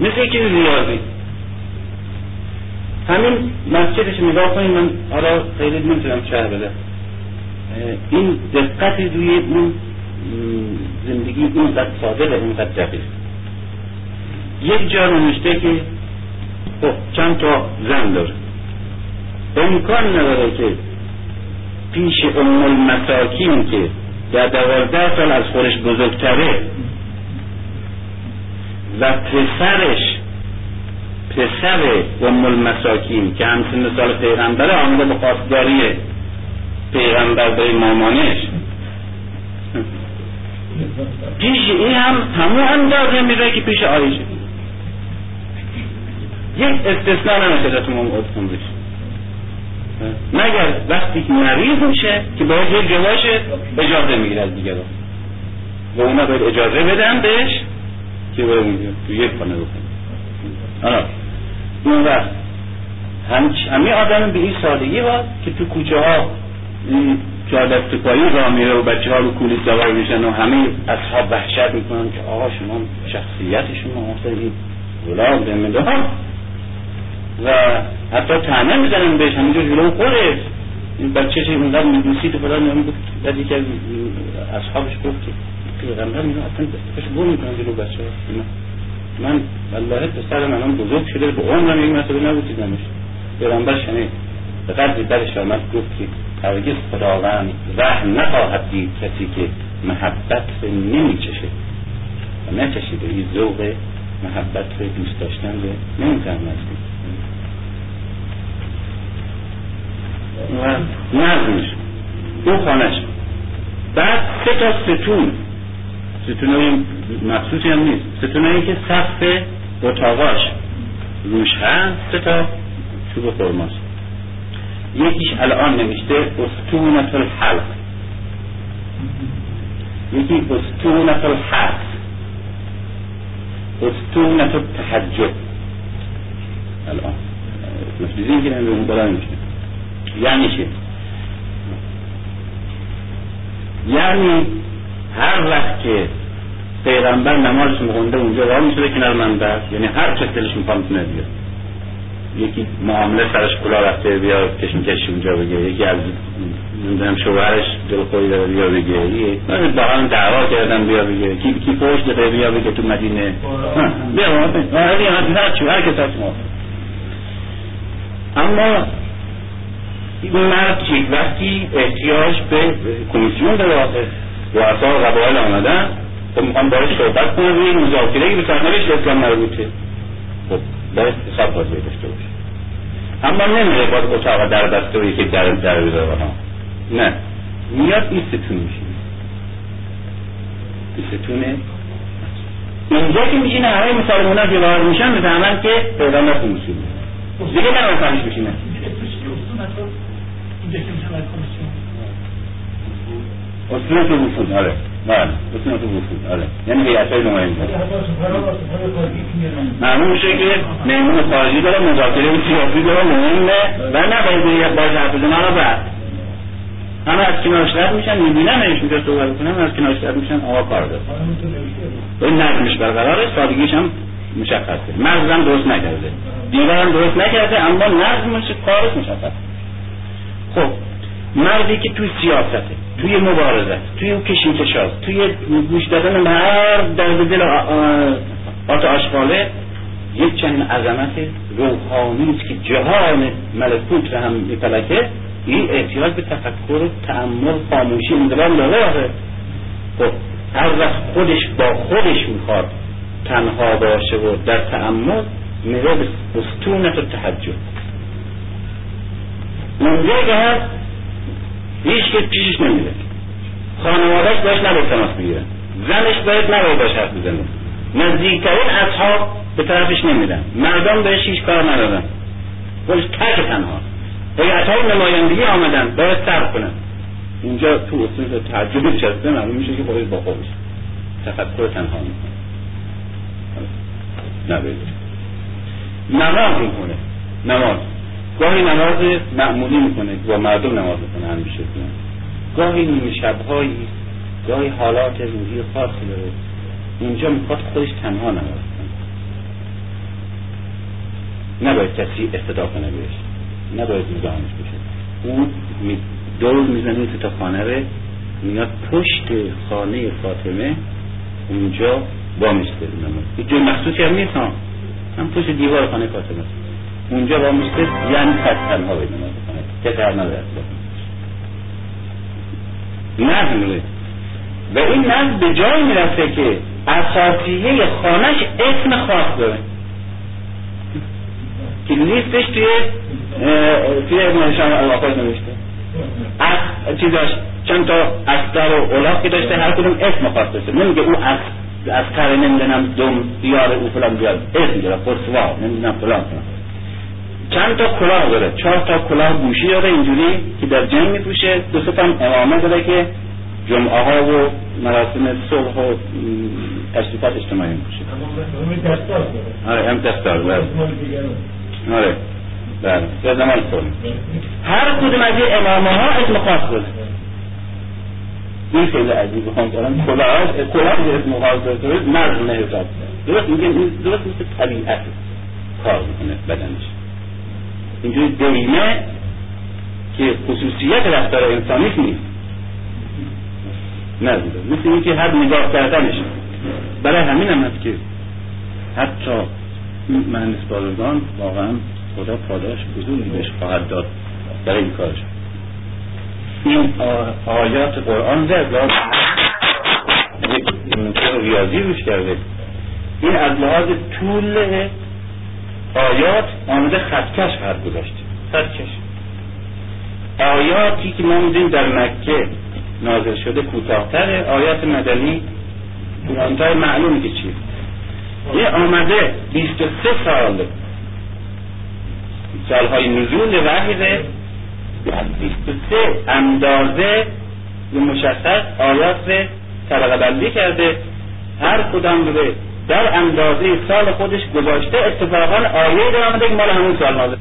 Speaker 2: مثل یک ریاضی. همین مسجدش نگاه کنید من حالا خیلی نمی‌تونم شهر بده. این دقت روی اون زندگی اینقدر ساده و اینقدر دقیق یک جا نوشته که خب چند تا زن داره. امکان نداره که پیش ام المساکین که در دوازده سال از خودش بزرگتره و پسرش پسر ام المساکین که همسن سال پیغمبر آمده به خواستگاری پیغمبر به مامانش. پیش این هم همون اندازه میره که پیش آیشه یک استثناء نمیشه تو مام مگر وقتی که مریض میشه که باید یک جواش اجازه می‌گیره از دیگران. و اونا باید اجازه بدن بهش که باید تو یک خانه بکنه اون وقت همه آدم به این سادگی ها که تو کوچه ها جادت پایی را میره و بچه ها رو کولی سوار میشن و همه اصحاب وحشت می‌کنن که آقا شما شخصیت شما خیلی غلام دمده ها و حتی تنه می‌زنن بهش همینجور جلو خودش این بچه چه اینقدر میسید و فلان نمی‌گفت بعد یکی از اصحابش گفت که پیغمبر اینا اصلا دستش گم می‌کنن جلو بچه ها. من والله پسر منم بزرگ شده به عمرم این مسئله نبود دیدمش پیغمبر شنید. به قدر درش آمد گفت که هرگز خداوند رحم نخواهد دید کسی که محبت رو نمیچشه. و نچشیده این ذوق محبت رو دوست داشتن رو نمی‌تونم نزدید و نظمش دو خانش بعد سه تا ستون. ستون های مخصوصی هم نیست. ستون هایی که سقف اتاقاش روش هست سه تا چوب خورماست یکیش الان نوشته استونت الحلق یکی استونت الحق استونت التحجب الان. مفیزین که نمیده اون بالا نمیشه یعنی چه یعنی هر وقت که پیغمبر نمازش مخونده اونجا راه می‌شده کنار منبر یعنی هر چه دلش می‌خواد می‌تونه بیاد. یکی معامله سرش کلا رفته بیا کشم کشی اونجا بگه. یکی از نمی‌دونم شوهرش دلخوری داره بیا بگه. با هم دعوا کردن بیا بگه. کی کی داده بیا بگه تو مدینه. بیا هر چی هر کس اما مرد وقتی احتیاج به کمیسیون داره رؤسا قبایل آمدن. خب می‌خوام باید صحبت کنم روی مذاکره به سرنوشت اسلام مربوطه خب باید حساب باید داشته باشه. اما نمیره باید اتاق در بسته و یکی در در بذاره ها نه. میاد این ستون میشه این ستونه اینجا که میشینه همه مسلمان ها که میشن می‌فهمن که پیغمبر کمیسیون دیگه نه فهمش میشینه؟ اصولت وفود آره بله اصولت وفود آره یعنی هیئت های نماینده معلوم میشه که میمون خارجی داره مذاکره سیاسی داره مهمه و نباید به یک باز حرف بزنه حالا بعد همه از کنارش رد میشن می‌بینن ایش میگه صحبت کنم از کنارش رد میشن آقا کار داره این نظمش برقراره سادگیش هم مشخصه مغزم درست نکرده دیوارم درست نکرده اما نظمش کارش مشخصه خب مردی که توی سیاسته توی مبارزه توی اون کشین کشاز توی گوش دادن هر درد دل آت آشغاله یک چنین عظمت روحانی است که جهان ملکوت رو هم میپلکه این احتیاج به تفکر و تعمل خاموشی انضبام داره. خب هر وقت خودش با خودش می‌خواد تنها باشه و در تعمل میره به استونت و اونجا که هست هیچ که پیشش نمیده خانوادهش باش نباید تماس بگیرن زنش باید نباید باش حرف بزنه. نزدیکترین اصحاب به طرفش نمیدن مردم بهش هیچ کار ندادن خودش تک تنها. هیئت های نمایندگی آمدن باید صبر کنن. اینجا تو اصول تعجب نشسته معلوم میشه که خودش با خودش. تفکر تنها می‌کنه. نباید. نماز می‌کنه نماز. گاهی نماز معمولی می‌کنه با مردم نماز می‌کنه همیشه گاهی نیمه شبهایی گاهی حالات روحی خاصی داره. اینجا می‌خواد خودش تنها نماز کنه نباید کسی اقتدا کنه بهش. نباید نگاهانش بشه. اون دور می‌زنه تو تا خانه ره میاد پشت خانه فاطمه اونجا با میسته نماز. یه جور مخصوصی هم نیست هم پشت دیوار خانه فاطمه. اونجا با مشکل یعنی پس تنها بکنه که در ندارد؟ و این نظم به جای می‌رسه که اساسیه خانش اسم خاص داره. که نیستش توی توی ابن آقای نوشته. از چیزاش چند تا استر و اولاقی داشته هر کدوم اسم خاص داشته. نمیگه او از از کار نمی‌دونم دوم دیار او فلان بیاد اسم داره قرصوا نمی‌دونم فلان فلان. چند تا کلاه داره چهار تا کلاه گوشی داره اینجوری که در جنگ میپوشه دو سه هم امامه داره که جمعه ها و مراسم صلح و تشریفات اجتماعی میپوشه آره هم دستار بله. آره بله. در زمان صلح هر کدوم از این امامه ها اسم خاص داره این خیلی عجیبه هم دارم کلاه کلاه اسم خاص داره مرد نهزاد درست میگه درست مثل طبیعت کار می‌کنه بدنش. اینجوری دیمه که خصوصیت رفتار انسانی نیست. نه مثل اینکه هر نگاه کردنش. برای همین هم هست که حتی مهندس بازرگان واقعا خدا پاداش بزرگی بهش خواهد داد برای این کارش. این آیات قرآن زد یک ریاضی روش کرده. این از لحاظ طول آیات آمده خطکش خواهد گذاشت. خطکش. آیاتی که ما می‌دونیم در مکه نازل شده کوتاهتره. آیات مدنی کوتاهتر معلومه که چیه. یه آمده 23 سال. سالهای نزول وحیده 23 اندازه مشخص آیات طبقه بندی کرده. هر کدام رو در اندازه سال خودش گذاشته اتفاقا آیه در آمده که مال همون سال نازل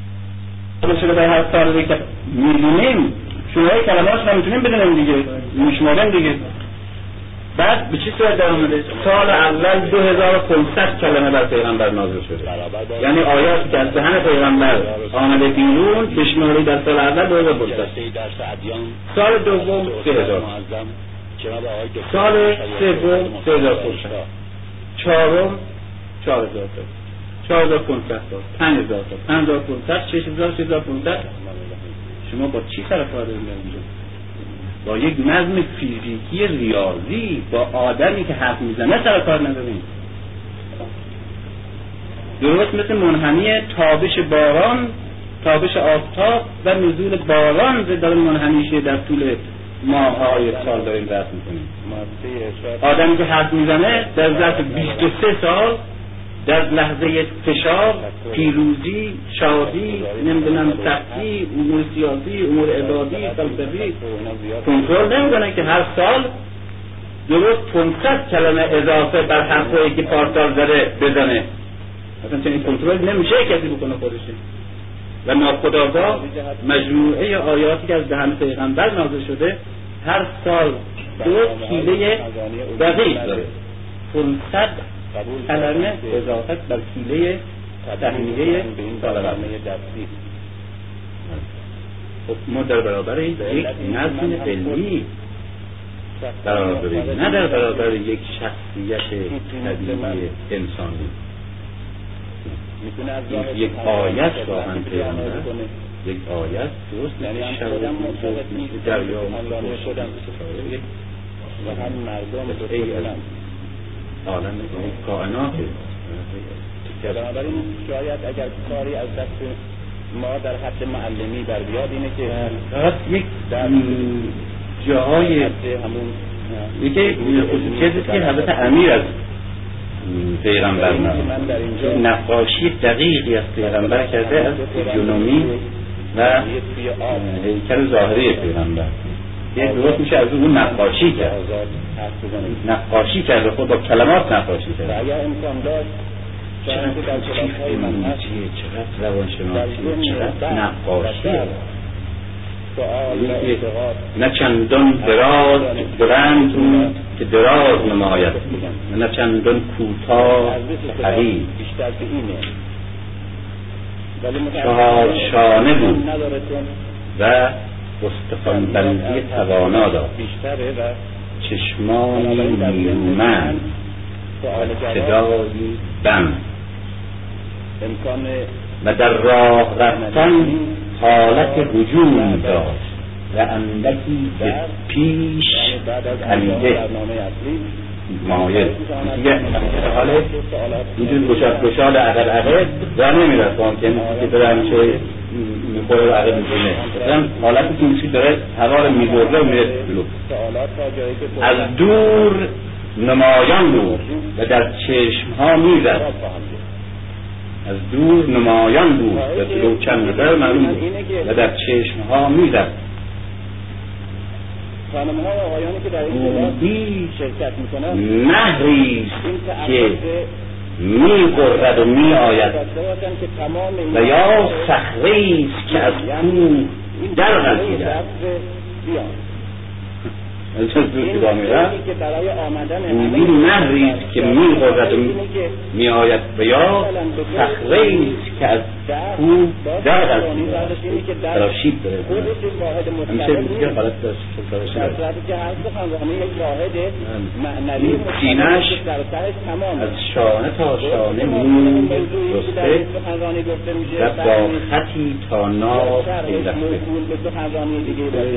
Speaker 2: شده. در هر سال که می‌دونیم شماره کلمات رو می‌تونیم بدونیم دیگه میشماریم دیگه. بعد به چی صورت در آمده سال اول 2500 کلمه بر پیغمبر نازل شده. یعنی آیاتی که از دهن پیغمبر آمده بیرون بشماری در سال اول 2500 سال دوم 3000 سال سوم 3500 چهارم 4000 تا. 4500 تا. 5000 تا. 5500 6000 6500 شما با چی کار دارید اینجا؟ با یک نظم فیزیکی ریاضی با آدمی که حرف می‌زنه سر کار نداریم درست مثل منحنی تابش باران تابش آفتاب و نزول باران داره منحنیشه در طول ماهای سال داریم بحث می‌کنیم آدمی که حرف می‌زنه در ظرف 23 سال در لحظه فشار پیروزی شادی نمی‌دونم سختی امور سیاسی امور عبادی فلسفی. کنترل نمی‌کنه که هر سال درست 500 کلمه اضافه بر حرفایی که پارسال داره بزنه. مثلا چنین کنترل نمیشه کسی بکنه خودشه و ناخداگاه مجموعه آیاتی که از دهن پیغمبر نازل شده هر سال دو کیله دقیق داره. 500 کلمه اضافت بر کیله تهمیه خب ما در برابر یک نظم علمی قرار داریم. نه در برابر یک شخصیت طبیعی انسانی. یک آیت واقعا پیغمبر یک آیت درست مثل شرایط مثل دریا و هم مردم عالم کائنات.
Speaker 5: بنابراین شاید اگر کاری از دست ما در حد معلمی بر بیاد اینه که
Speaker 2: فقط یک جاهای همون یکی خصوصیتی که حضرت امیر از پیغمبر نقاشی دقیقی از پیغمبر کرده از فیزیونومی و هیکل ظاهری پیغمبر. یه درست میشه از اون نقاشی کرد. نقاشی کرده خود با کلمات نقاشی کرده
Speaker 5: اگر امکان داشت
Speaker 2: چقدر روانشناسی چقدر نقاشی. نه چندان دراز بود که دراز نماید. نه چندان کوتاه قریب چهار شانه بود و استخوان بندی توانا داشت. چشمانی نیرومند صدایی بم و در راه رفتن حالت هجوم داشت و اندکی به پیش خمیده. مایل دیگه حال اینجور گشاد گشاد عقب عقب را نمیرد که که داره همیشه می‌خوره رو عقب می‌زنه مثلا حالتی که میشه داره هوا رو میبرده و میره جلو. از دور نمایان بود و در چشم ها می‌زد از دور نمایان بود و جلو چند نظر معلوم بود و در چشم ها می‌زد
Speaker 5: می‌کنن
Speaker 2: نهری که می قرد و می آید و یا صخره است که از کوه در غلطیده نهری است که می و می آید و یا صخره است که از کوه در است تراشیب داره. همیشه دیگه غلط داشت سینش از شانه تا شانه نور رسته و با خطی تا ناف پیلخته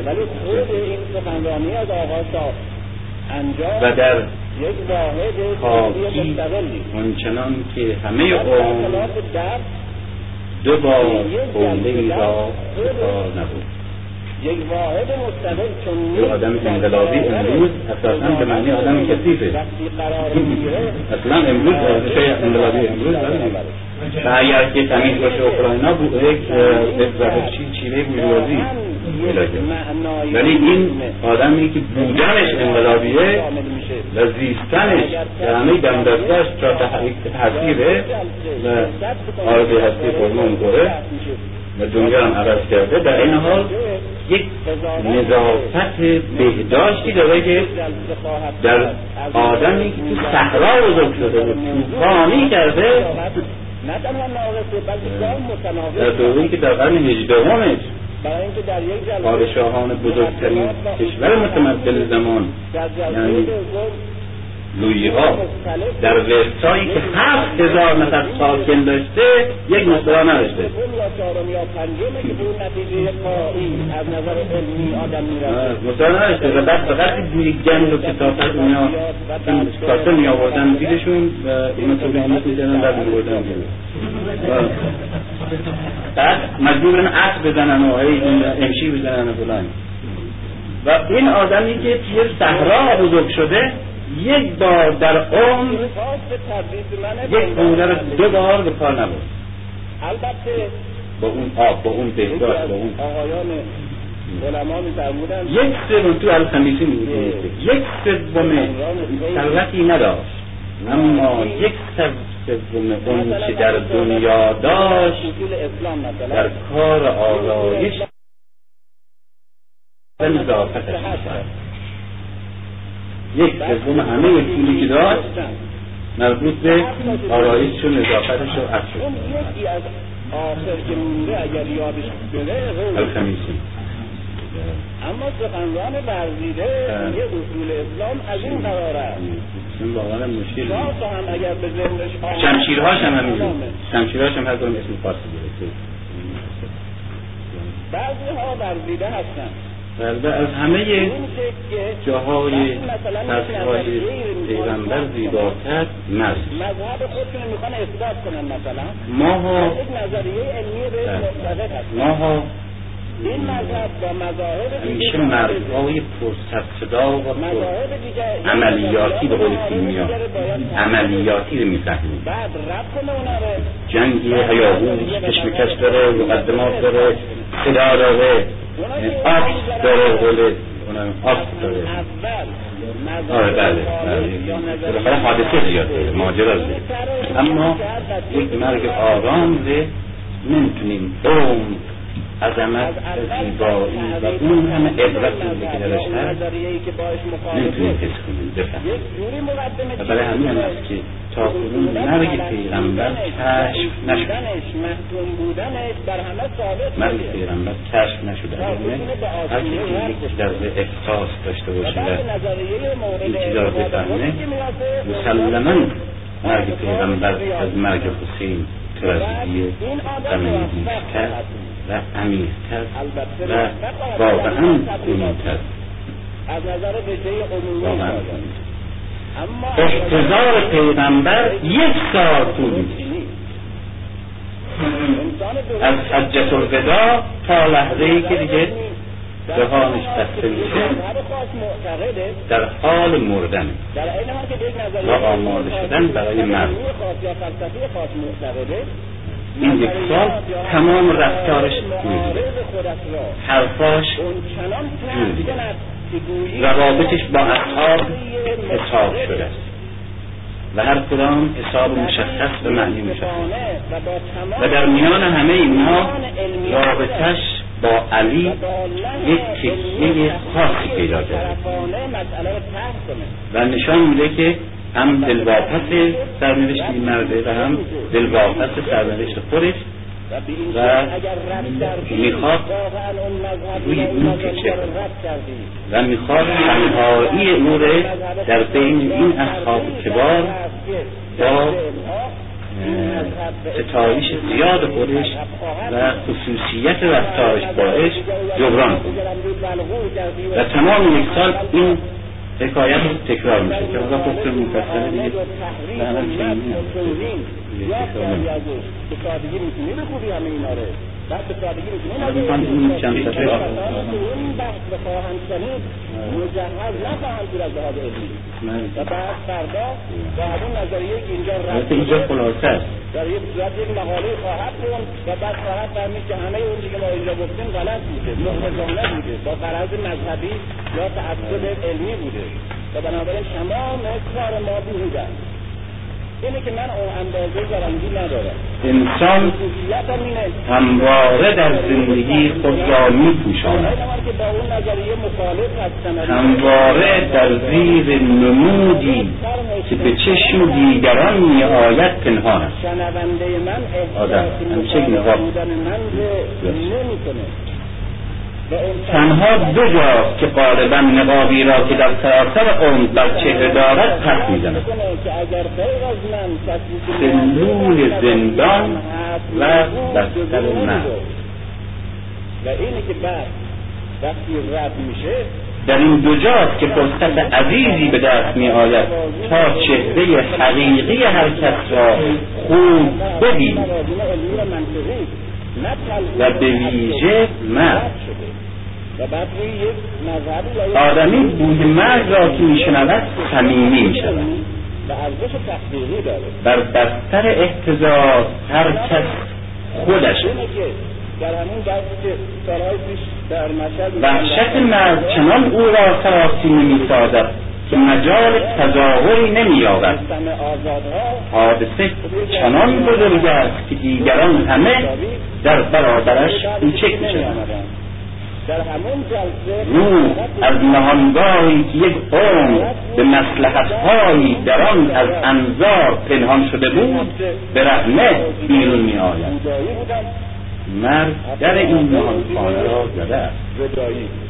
Speaker 5: ولی خود این سخنرانی از آغاز تا انجام
Speaker 2: و در
Speaker 5: یک واحد
Speaker 2: آنچنان که همه عمر دو بار حوله ای را کار نبود.
Speaker 5: یک واحد مستقل چون
Speaker 2: یه آدم انقلابی امروز اساسا به معنی آدم کثیفه. (laughs) اصلا امروز ارزش انقلابی امروز و اگر که تمیز باشه اوکراینا بود یک چی چیره بوروازی ولی این آدمی که بودنش انقلابیه و زیستنش که همه دم دستش تا تحصیله و آرزه هستی فرما می‌کنه و دنیا هم عوض کرده. در این حال یک نظافت بهداشتی داره که در آدمی که تو صحرا بزرگ شده و توفانی کرده در دوره که در قرن هجدهمش
Speaker 5: برای اینکه در یک جلسه
Speaker 2: پادشاهان بزرگترین کشور متمدن زمان یعنی لویی ها در ورسایی که هفت هزار نفر ساکن داشته یک مصرا نداشته.
Speaker 5: به
Speaker 2: مصرا نداشته. و بعد فقط دیگه گند و کتابت اینا این کاسه می آوردن دیدشون و اینا تولیمت می زنن و می بعد مجبورن عصر بزنن و امشی بزنن و فلان و این آدمی که توی صحرا بزرگ شده یک بار در عمر یک رو دو بار به کار نبرد.
Speaker 5: البته
Speaker 2: با اون آب با اون بهداشت با اون
Speaker 5: آقایان علما میفرمودن
Speaker 2: یک سوم تو الخمیسی میگه یک سوم ثروتی نداشت. اما یک سوم اون که در دنیا داشت در کار آرایش و نظافتش. یک سوم همه پولی که داشت مربوط به آرایش و نظافتش و عطرش
Speaker 5: اون یکی از آخر که مونده اگر یادش بره روز.
Speaker 2: الخمیسی
Speaker 5: اما سخنران ورزیده
Speaker 2: بله.
Speaker 5: یه اصول اسلام از این قرار است.
Speaker 2: این واقعا مشکل
Speaker 5: هم اگر به ذهنش
Speaker 2: شمشیرهاش هم همینجور شمشیرهاش هم هر اسم خاصی گرفته.
Speaker 5: بعضی ها ورزیده هستن.
Speaker 2: و از همه جاهای تصفای پیغمبر زیباتر مرز
Speaker 5: مذهب خودشون می‌خوان اثبات کنن مثلا.
Speaker 2: ماها
Speaker 5: یک نظریه علمی به
Speaker 2: بله.
Speaker 5: هستن
Speaker 2: ماها
Speaker 5: این مذهب با مذاهب
Speaker 2: همیشه
Speaker 5: دیگه
Speaker 2: مردهای پرسرصدا و پر عملیاتی به قول فیلمیا عملیاتی رو می‌فهمیم.
Speaker 5: بعد رب کنه اونا رو.
Speaker 2: جنگی هیاهوز کشمکش داره مقدمات داره صدا داره. آکس داره قول آکس داره. آره بله. بله. حادثه زیاد داره ماجرا زیاد. اما یک مرگ آرام ره نمی‌تونیم عمر عظمت و زیبایی. و اون همه عبرت که درش هست نمی‌تونیم حس کنیم بفهمیم. و برای همین هم است که تا کنون مرگ پیغمبر کشف نشد مرگ. پیغمبر کشف یعنی هر کسی یک درد احساس داشته باشه و این چیزا رو بفهمه مسلما مرگ پیغمبر از مرگ حسین تراژدی غمانگیزتر و عمیقتر و واقعا کنونتر
Speaker 5: از نظر
Speaker 2: واقعا. احتضار پیغمبر یک سال طول از حجت الوداع تا لحظه ای که دیگه جهانش بسته میشه. در حال مردن. و آماده شدن برای مرگ. این یک سال تمام رفتارش می‌گیره حرفاش
Speaker 5: اون چنان
Speaker 2: جوری.
Speaker 5: تحت کند که گویی
Speaker 2: روابطش با اصحاب حساب شده است. و هر کدام حساب مشخص به معنی مشخص.
Speaker 5: و
Speaker 2: در میان همه اینها رابطش با علی یک تکیه خاصی پیدا
Speaker 5: کنه
Speaker 2: و نشان میده که هم دلواپس سرنوشت این مرده و هم دلواپس سرنوشت خودش
Speaker 5: و
Speaker 2: می‌خواد روی اون
Speaker 5: کردی
Speaker 2: و می‌خواد تنهایی او در بین این اصحاب کبار با ستایش زیاد خودش و خصوصیت رفتارش باش جبران کنه و تمام یک سال این حکایت تکرار میشه. که حالا خود مفصل دیگه به همه
Speaker 5: یا کردی ازش به سادگی می‌تونی بخوبی همه اینا رو. بعد
Speaker 2: حالا می‌خوام این چند صفحه
Speaker 5: این بحث بخواهند شنید مجهز نخواهند بود از لحاظ علمی و بعد فردا با همون نظریه که اینجا
Speaker 2: البته اینجا خلاصه است
Speaker 5: در یک صورت یک مقاله خواهد خوند و بعد خواهد فهمید که همه اون که ما اینجا گفتیم غلط بوده محرزانه بوده با غرض مذهبی یا تعصب علمی بوده. و بنابراین تمام کار ما بیهوده است اینه که من اون اندازه زرنگی ندارم.
Speaker 2: انسان همواره در زندگی خود را می پوشاند همواره در زیر نمودی که به چشم دیگران می آید پنهان است. آدم،
Speaker 5: مخالف
Speaker 2: نگاه.
Speaker 5: نمی‌کنه.
Speaker 2: تنها دو جاست که غالبا نقابی را که در سراسر عمر بر چهره دارد پس می‌زند. سلول زندان و بستر
Speaker 5: و اینه که بعد وقتی رد میشه
Speaker 2: در این دو جاست که فرصت عزیزی به دست می آید تا چهره حقیقی هر کس را خوب ببین
Speaker 5: و
Speaker 2: به ویژه
Speaker 5: یک
Speaker 2: آدمی بوی مرگ را که می شنود صمیمی می شود
Speaker 5: و ارزش تحقیقی داره.
Speaker 2: بر بستر احتضار هر کس خودش. وحشت مرگ چنان او را سراسیمه می سازد که مجال تظاهری نمی یابد
Speaker 5: سم آزادها
Speaker 2: حادثه چنان بزرگ است که دیگران همه در برابرش کوچک می شوند
Speaker 5: در همون جلسه
Speaker 2: روح از نهانگاهی که یک عمر به مسلحتهایی در آن از انظار پنهان شده بود به رحمه بیرون می آید
Speaker 5: بودایی بودم
Speaker 2: مرگ در این نهانخانه را زده است.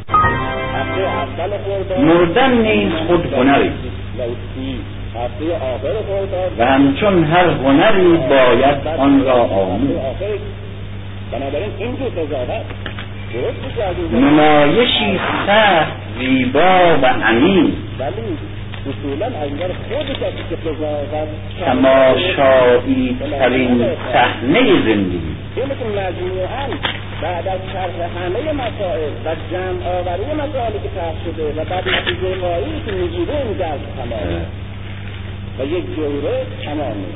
Speaker 2: مردن نیز خود هنری. و همچون هر هنری باید آن را
Speaker 5: اون
Speaker 2: نمایشی سخت زیبا و عمیق تماشایی ترین صحنه زندگی.
Speaker 5: بعد از شرح همه مسائل و جمع آوری مسائلی که طرح شده و بعد نتیجه نهایی که می‌گیره این جلس تمامه و یک جوره تمامه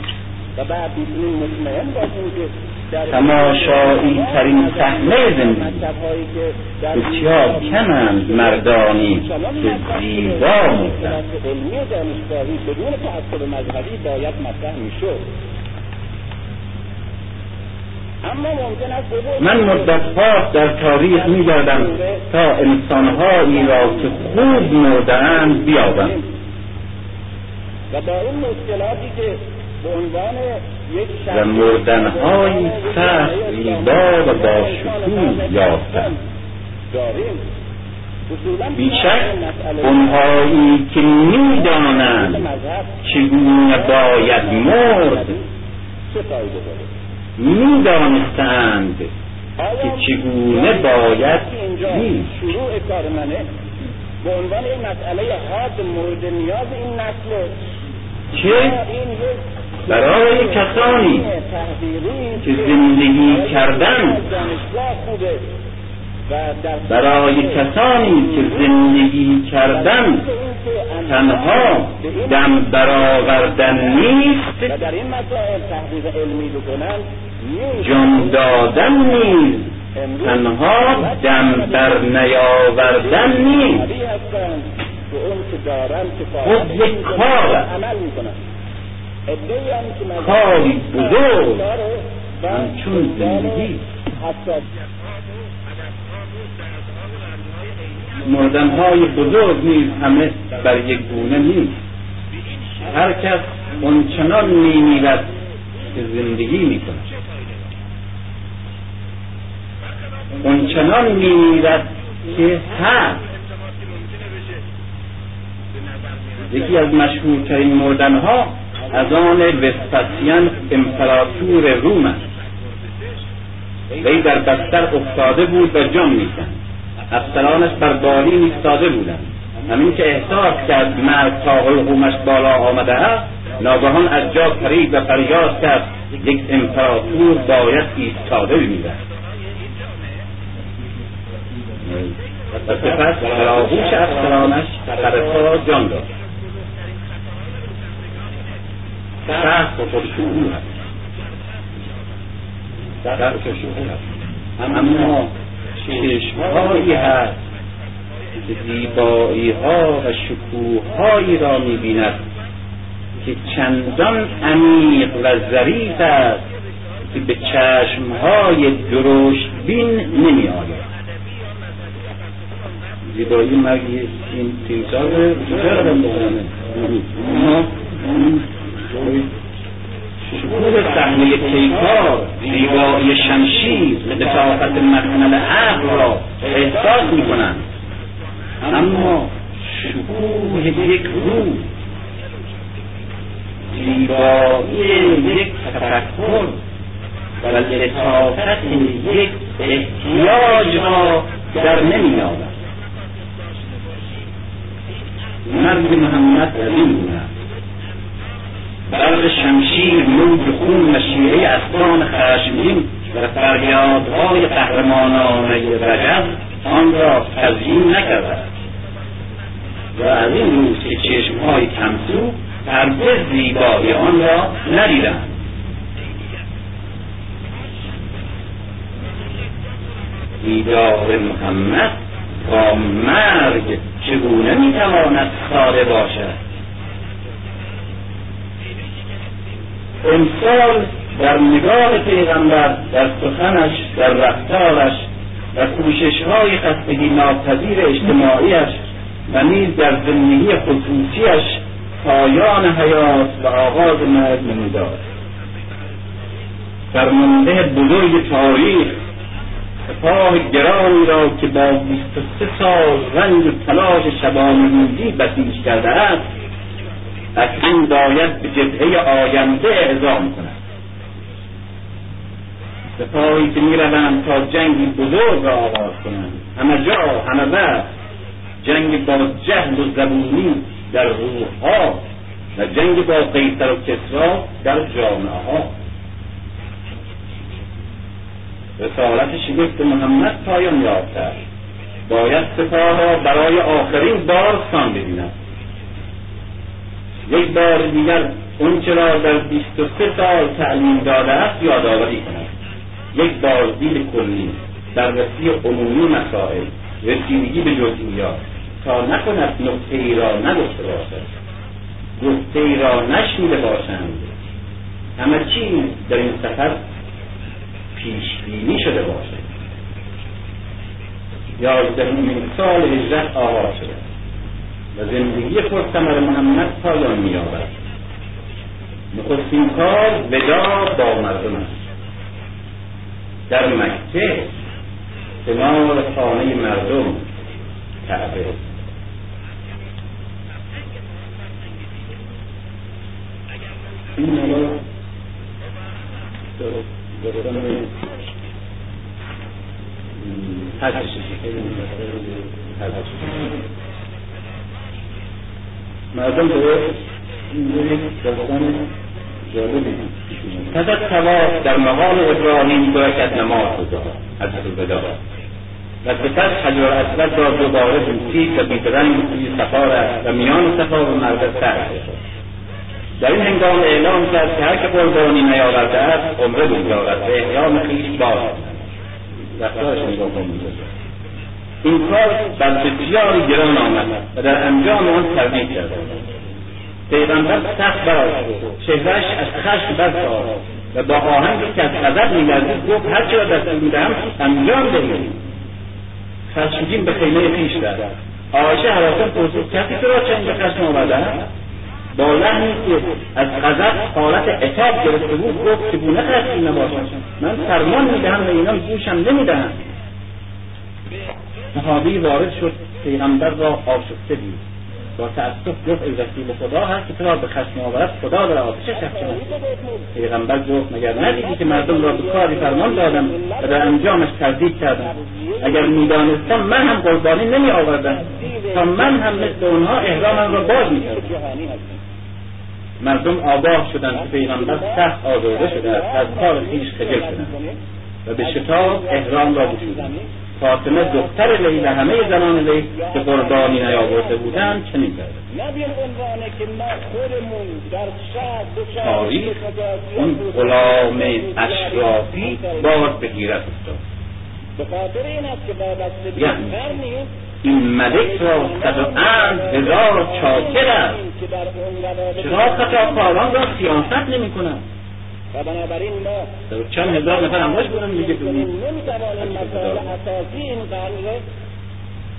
Speaker 5: و بعد می‌تونیم مطمئن باشیم که
Speaker 2: تماشایی ترین صحنه زندگی بسیار کمند مردانی که زیبا مردند
Speaker 5: علمی دانشگاهی بدون تعصب مذهبی باید مطرح می‌شد اما ممکن است بگویید
Speaker 2: من مدتها در تاریخ میگردم تا انسانهایی را که خوب مردهاند بیابم.
Speaker 5: و با این مشکلاتی که به عنوان یک
Speaker 2: و مردنهایی سخت زیبا و با شکوه یافتم. بیشک اونهایی که می‌دانند چگونه باید مرد می‌دانستند که چگونه باید زیست
Speaker 5: شروع کار منه؟ به عنوان این مسئله حاد مورد نیاز این نسل. یک
Speaker 2: برای کسانی که زندگی کردن برای کسانی که زندگی کردن تنها دم برآوردن نیست.
Speaker 5: و در این مسائل تحقیق علمی بکنن نیست
Speaker 2: جان دادن نیز تنها دم بر نیاوردن نیست خود یک کار کاری بزرگ همچون زندگی.
Speaker 5: حتی
Speaker 2: مردنهای بزرگ نیز همه بر یک گونه نیست هر کس اونچنان میمیرد که زندگی می‌کند. اونچنان میمیرد که هست یکی از مشهورترین مردنها از آن وسپاسیان امپراتور روم است. وی در بستر افتاده بود و جان می‌کند افسرانش بر بالین ایستاده بودند. همین که احساس کرد مرگ تا حلقومش بالا آمده است ناگهان از جا پرید و فریاد کرد یک امپراتور باید ایستاده بمیرد و سپس در آغوش افسرانش سرپا جان داد. سخت و خودشعور است. سخت و شعور است. اما چشمهایی هست که زیبایی ها و شکوههایی را می‌بیند که چندان عمیق و ظریف است که به چشمهای درشت بین نمی آید زیبایی مرگی این تیمسار شکوه صحنه پیکار زیبایی شمشیر لطافت مخمل عقل را احساس می کنند اما شکوه یک روح زیبایی یک تفکر و لطافت یک احتیاج را در نمی آورد مرد محمد از گونه برق شمشیر موج خون و شیعه اسبان خشمگین و فریادهای قهرمانانه رجب آن را تزیین نکرده و از این روز که چشمهای کمسو هرگز زیبایی آن را ندیدند. دیدار محمد با مرگ چگونه می‌تواند ساده باشد؟ امسال در نگاه پیغمبر در سخنش در رفتارش و کوشش های خستگی ناپذیر اجتماعیش و نیز در زندگی خصوصیش پایان حیات و آغاز مرگ نمودار فرمانده بزرگ تاریخ سپاه گرانی را که با 23 سال رنج و تلاش شبانه روزی بسیج کرده است اکنون باید به جبهه آینده اعزام کند. سپاهی که می‌روند تا جنگی بزرگ را آغاز کنند. همه جا همه وقت جنگ با جهل و زبونی در روحها و جنگ با قیصر و کسرا در جامعه ها رسالت شگفت محمد پایان یافته باید سپاه را برای آخرین بار سان ببیند. یک بار دیگر اون را در بیست و سه سال تعلیم داده است یادآوری کند یک بازدید کلی بررسی عمومی مسائل رسیدگی به جزئیات. تا نکند نقطه ای را نگفته باشد. گفته ای را نشنیده باشند. همه چیز در این سفر پیش بینی شده باشد یازدهمین سال هجرت آغاز شده. و زندگی پرثمر محمد پایان مییابد. نخستین کار ودا با مردم است. در مکه کنار خانه مردم کعبه. این مردم جالبی پس از تواف در مقام ابراهیم باید نماز گذار از الوداع و سپس حجر اسود را دوباره بوسید و بیدرنگ توی صفا و میان صفا و مرد سر در این هنگام اعلام کرد که هر که قربانی نیاورده است عمره بگذارد به احرام خویش باز. رفتارش نگاه این کار بر بسیاری گران آمد و در انجام آن تردید کرد. پیغمبر سخت برای چهرش از خشم برتافت و با آهنگی که از غضب میلرزید گفت هرچه را دست می‌دهم انجام دهید. خشمگین به خیمه خویش رفت. آیشه حراسان پرسید کسی تو را چنین به خشم آورده با لحنی که از غضب حالت عتاب گرفته بود گفت چگونه خشمگین نباشم من فرمان می‌دهم و اینان گوشم نمی‌دهم صحابی وارد شد پیغمبر را آشفته دید. با تأسف گفت ای رسول خدا هست که به خشم آورد خدا در آتش شخص پیغمبر گفت مگر ندیدی که مردم را به کاری فرمان دادم و در انجامش تردید کردم؟ اگر می‌دانستم من هم قربانی نمی آوردم تا من هم مثل اونها احرامم را باز می‌کردم. مردم آگاه شدند که پیغمبر سخت آزرده شده است. از کار خویش خجل شدند و به شتاب احرام را گشودند فاطمه دختر لیل همه زنان لیل که قربانی نیاورده بودند چنین کرد تاریخ اون غلام اشرافی باز به گیرت افتاد. یعنی این ملک را صد و هزار چاکر است. چرا خطاکاران را سیاست نمی کنند
Speaker 5: و بنابراین ما
Speaker 2: چند هزار نفر همراهش بودن دیگه
Speaker 5: نمی‌توانیم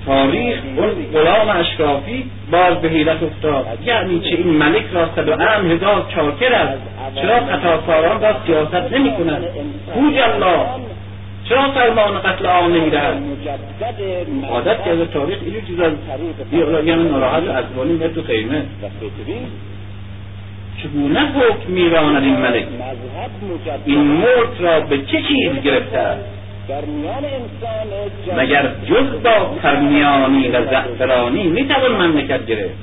Speaker 2: تاریخ اون غلام اشرافی باز به حیرت افتاد. یعنی چه این ملک را صد و ام هزار چاکر است؟ چرا خطاکاران را سیاست نمی کنند الله. چرا فرمان قتل عام نمی دهد
Speaker 5: مجدد
Speaker 2: عادت کرده تاریخ اینو چیز از یعنی ناراحت و عصبانی میاد تو خیمه. چگونه حکم میراند این ملک؟ این ملک را به چه چیز گرفته است؟ مگر جز با پرمیانی و زعفرانی می‌توان مملکت گرفت؟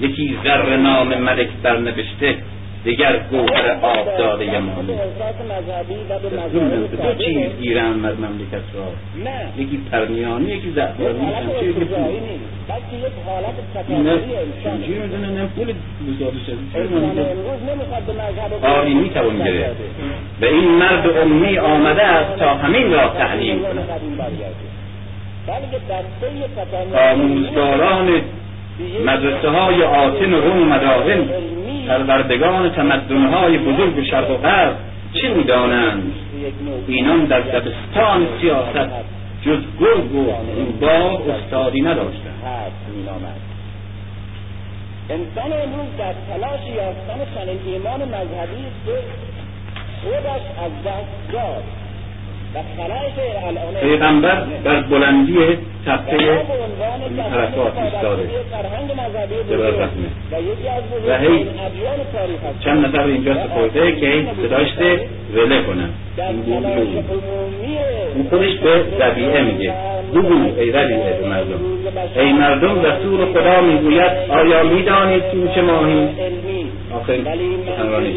Speaker 2: یکی زر نام ملک برنوشته دیگر گوهر
Speaker 5: و به
Speaker 2: دستور
Speaker 5: مذاهب
Speaker 2: دو چیز گیرن از مملکت را؟ یکی پرمیانی یکی
Speaker 5: یک
Speaker 2: زعفرانی
Speaker 5: حالت
Speaker 2: همچه یکی پول.
Speaker 5: نیست. بلکه یک حالت
Speaker 2: نه
Speaker 5: تکاملی انسان
Speaker 2: چی می‌دونه؟ نه پول بزاری شد
Speaker 5: مذهب
Speaker 2: آری می‌توان گرفت. و این مرد امی آمده است تا همین را تعلیم کند.
Speaker 5: طی تکامل
Speaker 2: آموزگاران مدرسه های آتن و روم مداهن پروردگان تمدن های بزرگ شرق و غرب چه می‌دانند؟ اینان در دبستان سیاست جز گرگ و روباه استادی نداشتند.
Speaker 5: انسان امروز در تلاش یافتن ایمان مذهبی است که خودش از دست داد.
Speaker 2: پیغمبر بر بلندی تپه عرفات ایستاده. رحمه.
Speaker 5: و یکی از
Speaker 2: و هی چند نفر اینجا سپرده که این صداشته وله کنن. این.
Speaker 5: تلاش عمومی
Speaker 2: اون خودش به ربیعه میگه. بگو ای ربیعه به مردم. ای مردم رسول خدا می‌گوید آیا می‌دانید که این چه ماهی؟
Speaker 5: ولی
Speaker 2: سخنرانیش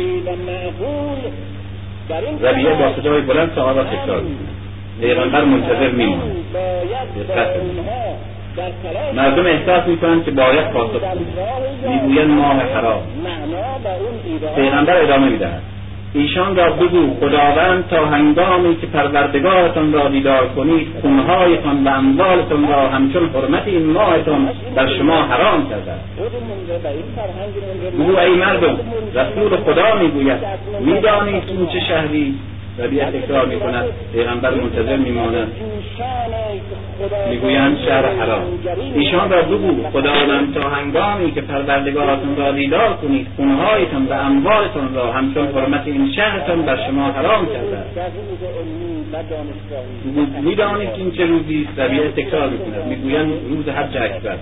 Speaker 2: ربیعه با صدای بلند سوال را تکرار پیغمبر منتظر
Speaker 5: تلاش
Speaker 2: مردم احساس می‌کنند که باید پاسخ کنند می‌گویند ماه
Speaker 5: ایران
Speaker 2: پیغمبر ادامه می‌دهد. ایشان را بگو خداوند تا هنگامی که پروردگارتان را دیدار کنید خونهایتان و اموالتان را همچون حرمت این ماهتان بر شما حرام کرده است.
Speaker 5: خودمون و این فرهنگ من
Speaker 2: بگو ای مردم رسول خدا می‌گوید می‌دانید این چه شهری ربیع تکرار می‌کند. پیغمبر منتظر میماند. می‌گویند شهر حرام. ایشان را بگو خداوند تا هنگامی که پروردگارتان را دیدار کنید خونهایتان و اموالتان را همچون حرمت این شهرتان بر شما حرام کرده بگو می‌دانید که این چه روزی است؟ ربیع تکرار می‌کند. می‌گویند روز حج اکبر.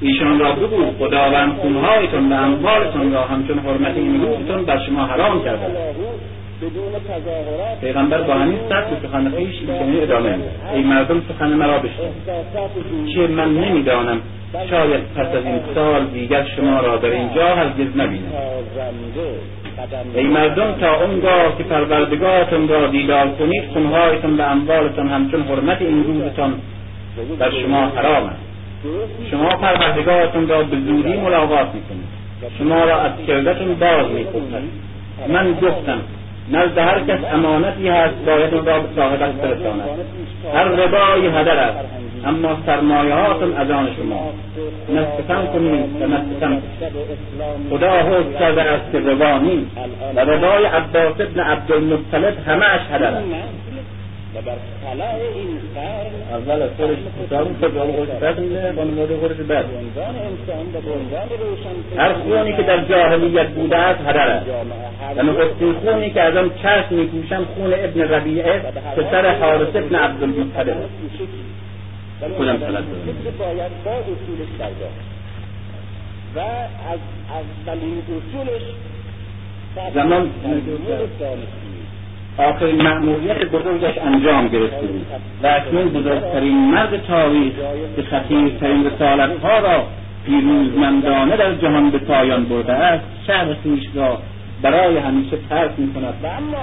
Speaker 2: ایشان را بگو خداوند خونهایتان و اموالتان را همچون حرمت این روزتان بر شما حرام کرده
Speaker 5: بدون تظاهرات
Speaker 2: پیغمبر با همین سطح سخن خویش این ادامه ای مردم سخن مرا بشنوید که من نمی‌دانم. شاید پس از این سال دیگر شما را در اینجا هرگز نبینم. ای مردم تا اونگاه که پروردگارتان را دیدار کنید خونهایتان و اموالتان همچون حرمت این روزتان بر شما حرام است. شما پروردگارتان را به زودی ملاقات می‌کنید. شما را از کردتون باز می‌کنید من گفتم نزد هر کس امانتی هست باید اون را به صاحبش برساند هر ربای هدر است اما سرمایهاتون از آن شما. نستفن کنید و نستفن خدا حکم کرده است که ربا نیست. و ربای عباس ابن عبدالمطلب همهاش هدر است.
Speaker 5: و بر طلع این قرن
Speaker 2: اول از خودش حساب می‌کنه به خودش بد میده خانواده خودش هر خونی که در جاهلیت بوده است هدر است و نخستین خونی که از آن چشم میپوشم خون ابن ربیعه پسر حارس ابن عبدالمطلب. خودم.
Speaker 5: باید با اصولش پرداخت و از اولین اصولش
Speaker 2: زمان آخرین مأموریت بزرگش انجام گرفته بود. و اکنون بزرگترین مرد تاریخ که خطیرترین رسالتها را پیروزمندانه در جهان به پایان برده است شهر خویش را برای همیشه ترک می کند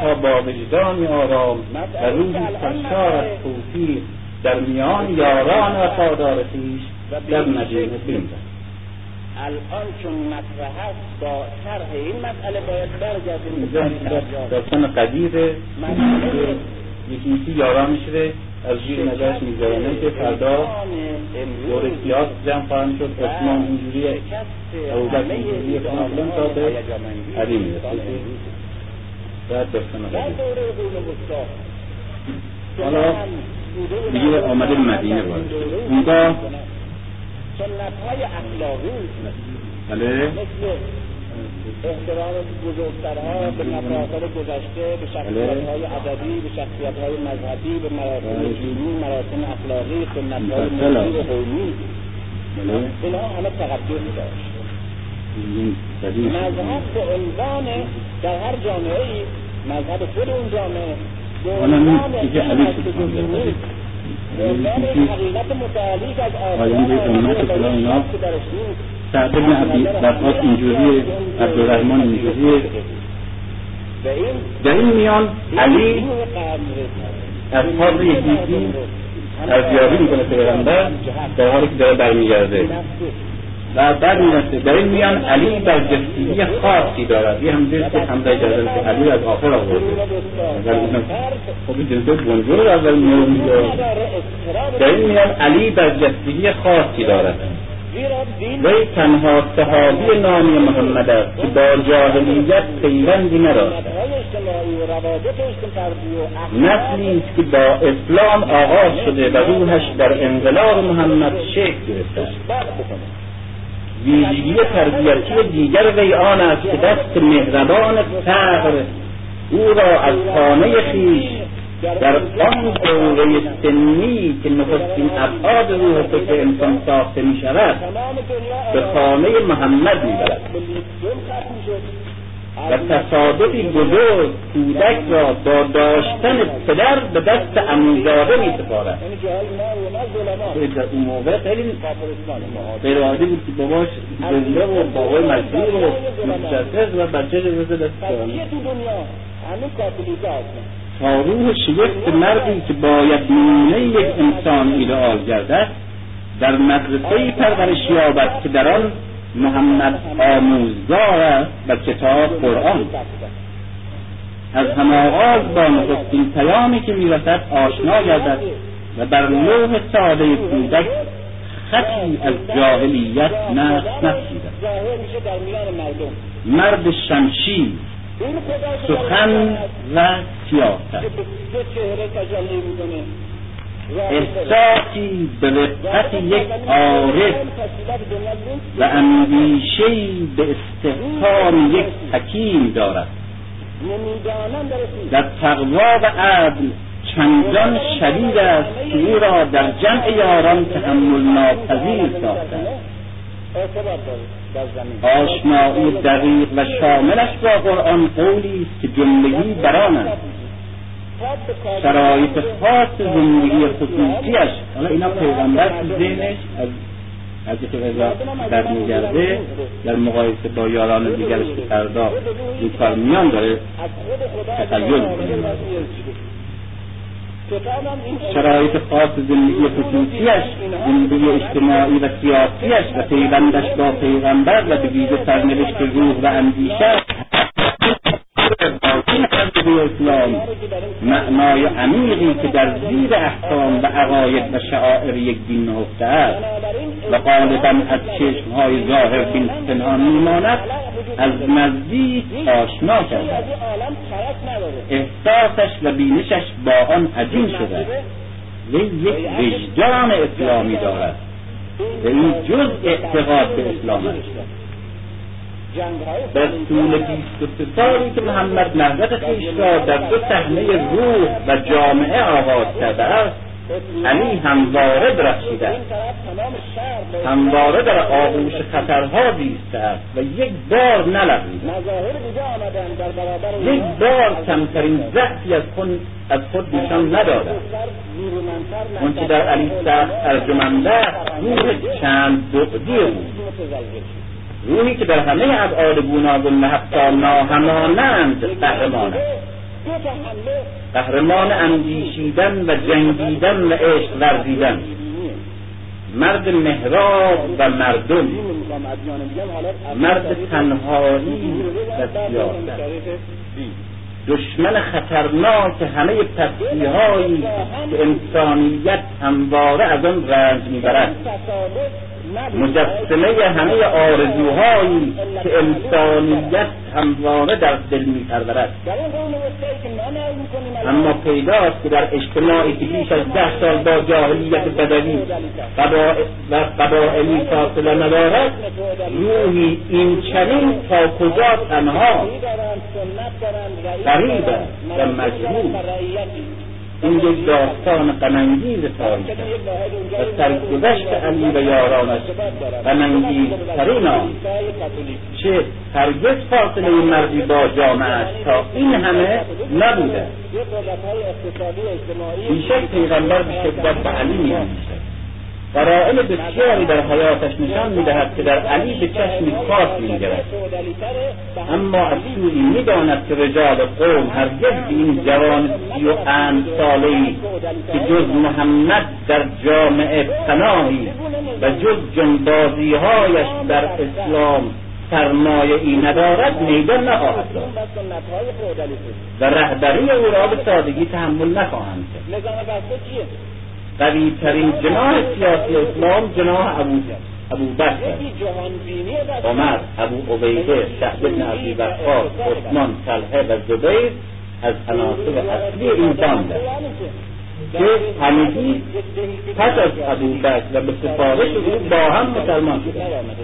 Speaker 2: تا با وجدانی آرام و روحی سرشار از توفیق در میان یاران وفادار خویش در مدینه
Speaker 5: الان چون مطرح است با طرح این مسئله باید برگردیم.
Speaker 2: داستان
Speaker 5: مسئله
Speaker 2: یکی یاران میشه از زیر نظرش میگذارنه که فردا دور سیاس جمع خواهند شد عثمان اینجوریه ابوبکر اینجوریه فلان تا به علی می‌رسه. بعد داستان حالا دیگه آمده مدینه وارد اونگاه
Speaker 5: سنت های اخلاقی
Speaker 2: بله.
Speaker 5: احترام بزرگترها به مفاخر گذشته به شخصیت های ادبی به شخصیت های مذهبی به مراسم دینی مراسم اخلاقی سنت های ملی و قومی. اینا همه تقدس داشت مذهب به عنوان در هر جامعه ای مذهب خود اون جامعه به عنوان از آسمان که درش نیست
Speaker 2: سعد بن عبی برقاس اینجوری عبدالرحمن اینجوری در این میان علی از حاضر یکیزی ارزیابی می‌کنه پیغمبر در حالی که داره برمیگرده. و بعد می‌رسه در این میان علی برجستگی خاصی دارد. یه هم که اجازه که علی از آخر آورده. خب این جلده بنجور اول میان در این میان علی برجستگی خاصی دارد. وی تنها صحابی نامی محمد است که با جاهلیت پیوندی نداشت. نسلی است که با اسلام آغاز شده و روحش در انقلاب محمد شکل گرفته ویژگی تربیتی دیگر وی آن است که دست مهربان فقر او را از خانه خیش در آن دوره سنی که نخستین ابعاد روح فکر انسان ساخته می شود به خانه محمد می برد و تصادفی بزرگ کودک را با داشتن پدر به دست اموزاده می سپارد. در اون موقع خیلی غیرعادی بود که باباش زنده و بابای مجبور و مستقر و بچه جزه دست تا روح شگفت مردی که باید نمونه یک انسان ایدئال گردد در مدرسه پرورش یابد که در آن محمد آموزگار است و کتاب قرآن. از همه آغاز با نخستین پیامی که می‌رسد آشنا گردد و بر لوح ساده کودک خطی از جاهلیت نقش نفسیدد مرد شمشیر سخن و سیاست. احساسی به رقت یک عارف و اندیشهای به استحکام یک حکیم دارد. در تقوا و عدل چندان شدید است که او را در جمع یاران تحمل ناپذیر ساخته آشنایی دقیق و شاملش با قرآن قولی است که جملگی بران است شرایط خاص زندگی خصوصیش. حالا اینا پیغمبر تو ذهنش از از رضا در میگرده در مقایسه با یاران دیگرش که فردا این کار میان داره تخیل شرایط خاص زندگی خصوصیش زندگی اجتماعی و سیاسیش و پیوندش با پیغمبر و به ویژه سرنوشت روح و اندیشه اسلام معنای عمیقی که در زیر احکام و عقاید و شعائر یک دین نهفته است. و غالبا از چشمهای ظاهر بین پنهان میماند از نزدیک آشنا کرد احساسش و بینشش با آن عجین شده وی یک وجدان اسلامی دارد. و این جز اعتقاد به اسلام است. در طول بیست و سه سالی که محمد نهضت خویش را در دو صحنه روح و جامعه آغاز کرده است علی همواره درخشیده است. همواره در آغوش خطرها زیسته است و یک بار نلغزیده یک بار کمترین ضعفی از خود از خود نشان نداده آنچه در علی سخت ارجمنده روح چند بعدی بود. روحی که در همه ابعاد گوناگون و حتی ناهمانند قهرمان قهرمان اندیشیدن و جنگیدن و عشق ورزیدن. مرد مهراب و مردم. مرد تنهایی و سیاست. دشمن خطرناک همه هایی که انسانیت همواره از آن رنج می‌برد. مجسمه همه آرزوهایی که انسانیت همواره در دل میپرورد. اما پیداست که در اجتماعی که بیش از ده سال با جاهلیت بدوی و قبائلی فاصله ندارد روحی این چنین تا کجا تنها غریب و مجهول این یک داستان غمانگیز تاریخ و سرگذشت علی و یارانش غمانگیزترین آن. چه هرگز فاصله مردی با جامعه تا این همه نبوده. بیشک پیغمبر به شدت به علی میاندیشد قرائل بسیاری در حیاتش نشان می‌دهد که در علی به چشمی خاص میگرد. اما از سوی می‌داند که رجال قوم هرگز به این جوان سی و اند ساله که جز محمد در جامعه پناهی و جز جنبازیهایش در اسلام سرمایه ای ندارد میدان نخواهد داد و رهبری او را به سادگی تحمل نخواهند کرد. قوی ترین جناح سیاسی اسلام جناح ابو ابو بکر عمر ابو عبیده سعد بن ابی وقاص عثمان طلحه و زبیر از عناصر اصلی این باند که همگی پس از ابو بکر و به سفارش او با هم مسلمان شدند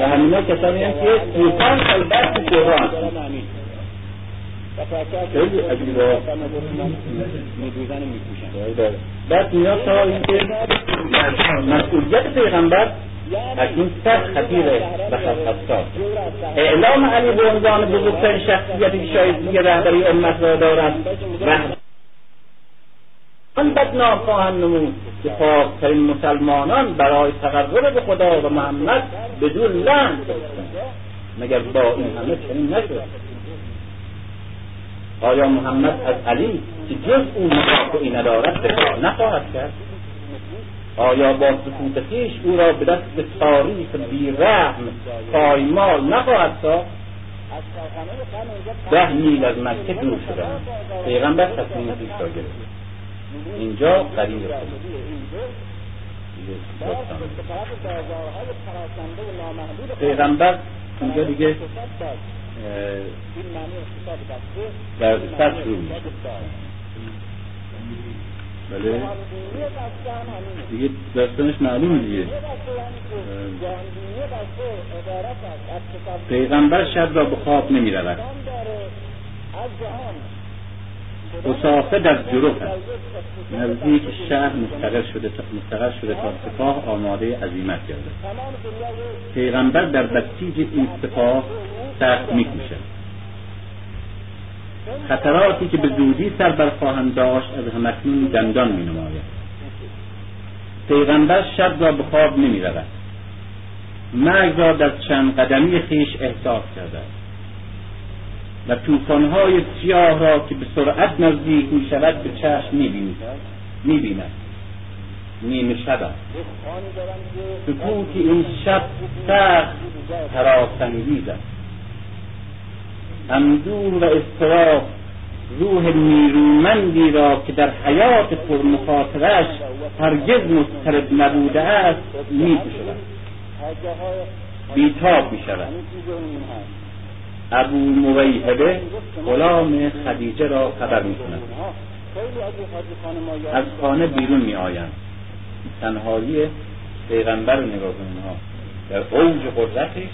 Speaker 2: و همینا کسانی هم که بعد تو تهران. بعد میاد تا اینکه مسئولیت پیغمبر اکنون صد خطیره و خطاب اعلام علی به عنوان بزرگترین شخصیتی که شاید دیگه رهبری امت را دارد آن بدنام خواهند نمود که پاکترین مسلمانان برای تقرب به خدا و محمد بدون لعن مگر با این همه چنین نشد. آیا محمد از علی که جز او مقاطعی ندارد دفاع نخواهد کرد؟ آیا با سکوت خویش او را به دست تاریخ بیرحم پایمال نخواهد ساخت؟ ده میل از مکه دور شدند پیغمبر تصمیم خویش را گرفت. اینجا قریب پیغمبر اینجا دیگه در سطح بله. دیگه داستانش معلوم دیگه. پیغمبر شب را به خواب نمی رود اصافه در جروف است. نزدیک شهر مستقر شده مستقر شده تا سپاه آماده عظیمت گردد. پیغمبر در بسیج این سپاه سخت میکوشد خطراتی که به زودی سر برخواهند داشت از همکنون دندان می نماید پیغمبر شب را به خواب نمی رود مرگ را در چند قدمی خیش احساس کرده و توفانهای سیاه را که به سرعت نزدیک می شود به چشم می بیند نیمه شب است. سکوت این شب سخت حراسانگیز است. اندور و اضطراب روح نیرومندی را که در حیات پرمخاطرش هرگز مضطرب نبوده است می بیتاب می شود ابو مویهبه غلام خدیجه را خبر می کند از خانه بیرون می آیند تنهایی پیغمبر نگاه کنید در اوج قدرتش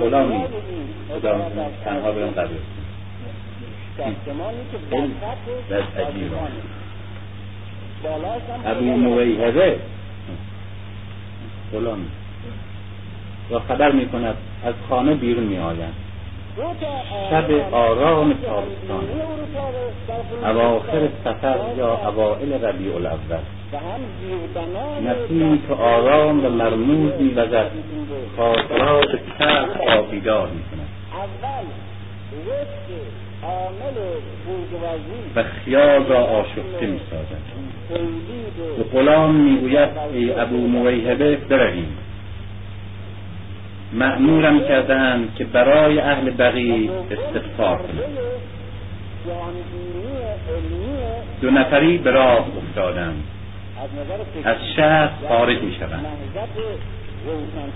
Speaker 2: غلامی خدا تنها برم قبر در عجیب. ابو مویهبه غلامی و خبر می کند از خانه بیرون می آیند شب آرام تابستان. اواخر سفر یا اوائل ربیع الاول. نسیمی که آرام و مرموز می وزد. خاطرات تلخ را بیدار می کند و خیال را آشفته می سازد و غلام می گوید ای ابو مویهبه برویم. مأمورم کردند که برای اهل بقی استغفار کنم دو نفری به راه افتادند. از شهر خارج می شوند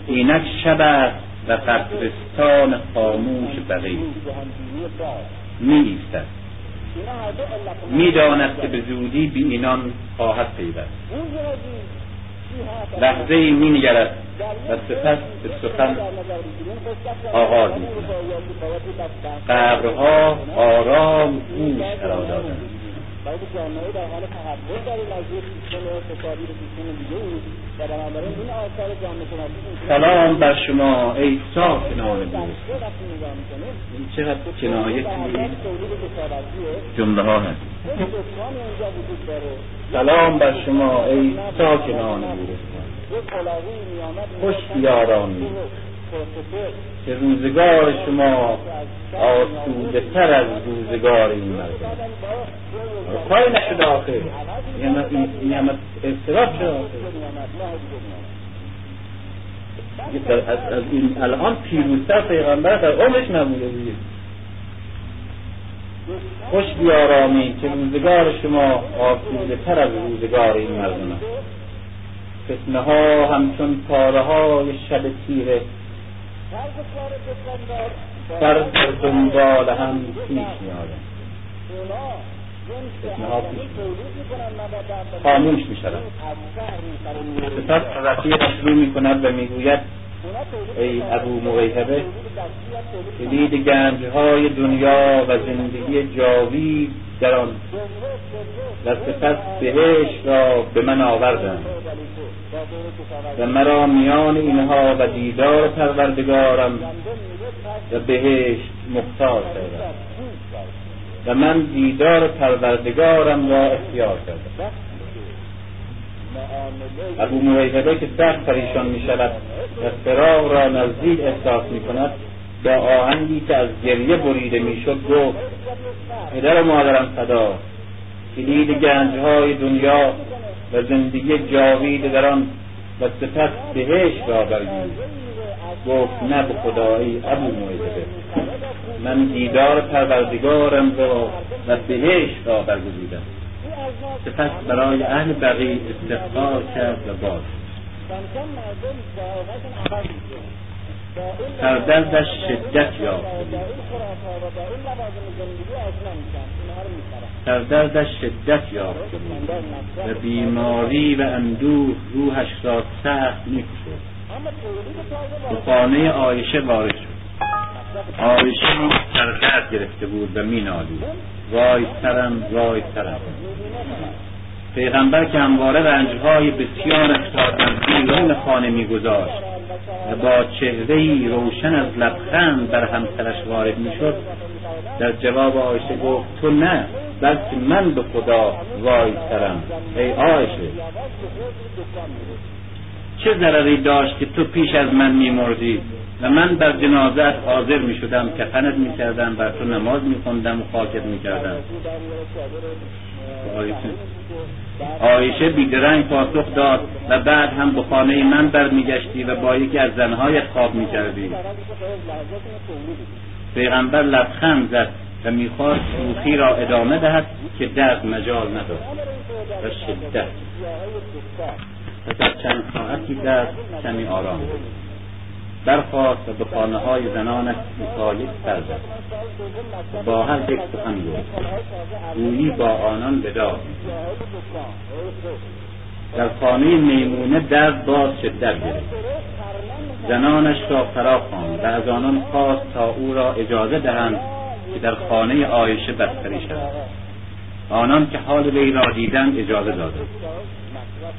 Speaker 2: اینک شب است و قبرستان خاموش بقیه می ایستد می‌داند که به زودی بی اینان خواهد پیوست. لحظه ای می نگرد و سپس به سخن آغاز می قبرها آرام گوش قرار دادند.
Speaker 5: برای جامعه در حال تحول در این از یک سیستم اقتصادی به سیستم دیگه ای و بنابراین این آثار جامعه شناسی
Speaker 2: سلام بر شما ای ساکنان دوست این چقدر کنایتی جمله ها هست. سلام بر شما ای ساکنان گورستان خوش بیاران که روزگار شما آسوده تر از روزگار این مردم. کاری نشده آخر نعمت اضطراب شده از این الان پیروزتر پیغمبر در عمرش نبوده دیگه. خوش بیارامی که روزگار شما آسوده تر از روزگار این مردم فتنه ها همچون پاره های شب تیره سر در دنبال هم پیش میادن خاموش می شود سپس رفیقش رو می کند و می‌گوید ای ابو مویهبه کلید گنج های دنیا و زندگی جاوید در آن. و سپس بهش را به من آوردند و مرا میان اینها و دیدار پروردگارم و بهش مختار کردم و من دیدار پروردگارم را اختیار کردم. ابو مویهده که سخت پریشان می شود و فراغ را نزدیک احساس می کند با آهنگی که از گریه بریده می شد گفت پدر و مادرم فدا کلید گنج های دنیا و زندگی جاوید در آن و سپس بهش را برگیر. گفت نه به خدایی ابو مویده من دیدار پروردگارم را و بهش را برگزیدم. سپس برای اهل بقی استغفار کرد و باز. سردردش شدت یافت. سردردش شدت یافت. و بیماری و اندوه روحش را سخت می‌کشد به خانه آیشه وارد شد. آیشه سردرد گرفته بود و مینالید. وای سرم وای سرم. پیغمبر که همواره رنجهای بسیار در بیرون خانه میگذاشت و با چهرهای روشن از لبخند بر همسرش وارد می‌شد. در جواب آیشه گفت تو نه بلکه من به خدا وای سرم. ای آیشه چه ضرری داشت که تو پیش از من میمردی؟ و من بر جنازت حاضر می شدم کفنت می کردم بر تو نماز می خوندم و خاکت می کردم آیشه بیدرنگ پاسخ داد و بعد هم به خانه من برمیگشتی و با یکی از زنهایت خواب می کردی پیغمبر لبخند زد و می‌خواست شوخی را ادامه دهد که درد مجال نداد و شدت. پس از چند ساعتی درد کمی آرام برخواست و به خانه های زنانش مخالف سر با هر یک سخن گفت. گویی با آنان وداع در خانه میمونه درد باز شدت گرفت. زنانش را فرا خواند و از آنان خواست تا او را اجازه دهند که در خانه عایشه بستری شود آنان که حال وی را دیدند اجازه دادند.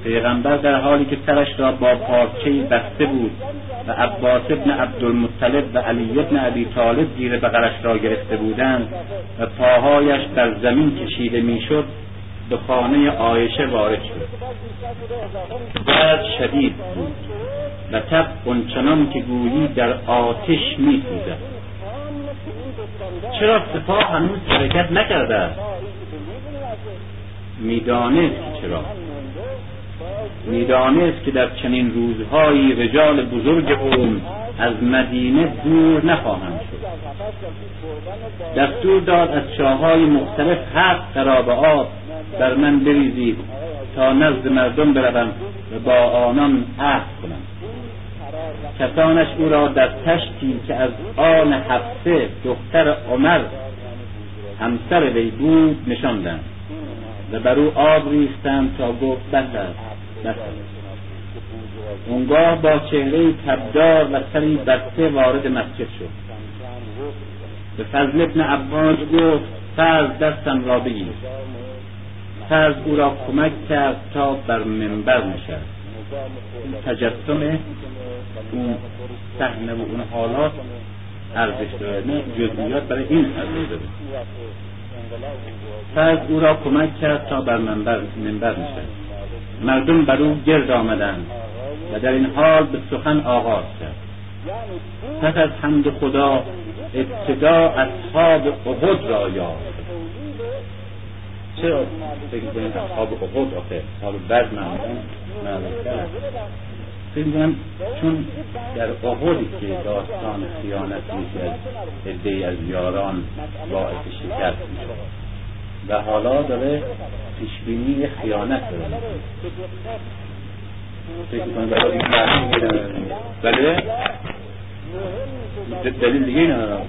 Speaker 2: پیغمبر در حالی که سرش را با پارچه بسته بود و عباس ابن عبدالمطلب و علی ابن ابی طالب زیر بغلش را گرفته بودند و پاهایش در زمین کشیده می‌شد به خانه آیشه وارد شد. درد شدید بود و تب اونچنان که گویی در آتش میسوزد چرا سپاه هنوز حرکت نکرده است؟ می‌دانست چرا. می‌دانست که در چنین روزهایی رجال بزرگ قوم از مدینه دور نخواهند شد. دستور داد از شاههای مختلف هفت خراب آب بر من بریزید تا نزد مردم بروم و با آنان عهد کنم. کسانش او را در تشتی که از آن هفته دختر عمر همسر وی بود نشاندند و بر او آب ریختند تا گفت بس است. اونگاه با چهره تبدار و سری بسته وارد مسجد شد. به فضل ابن عباس گفت فرض دستم را بگیر. فرض او را کمک کرد تا بر منبر نشست. تجسم اون صحنه و اون حالات ارزش داره نه جزئیات برای این ارزش داره. فرض او را کمک کرد تا بر منبر منبر نشست. مردم بر او گرد آمدند و در این حال به سخن آغاز کرد. پس از حمد خدا ابتدا اصحاب احد را یاد چرا فکر کنید اصحاب احد آخه؟ اصحاب بد فکر چون در احدی که داستان خیانت میشه از از یاران باعث شکست میشه و حالا داره پیشبینی خیانت داره. بله؟ دلیل دیگه نداره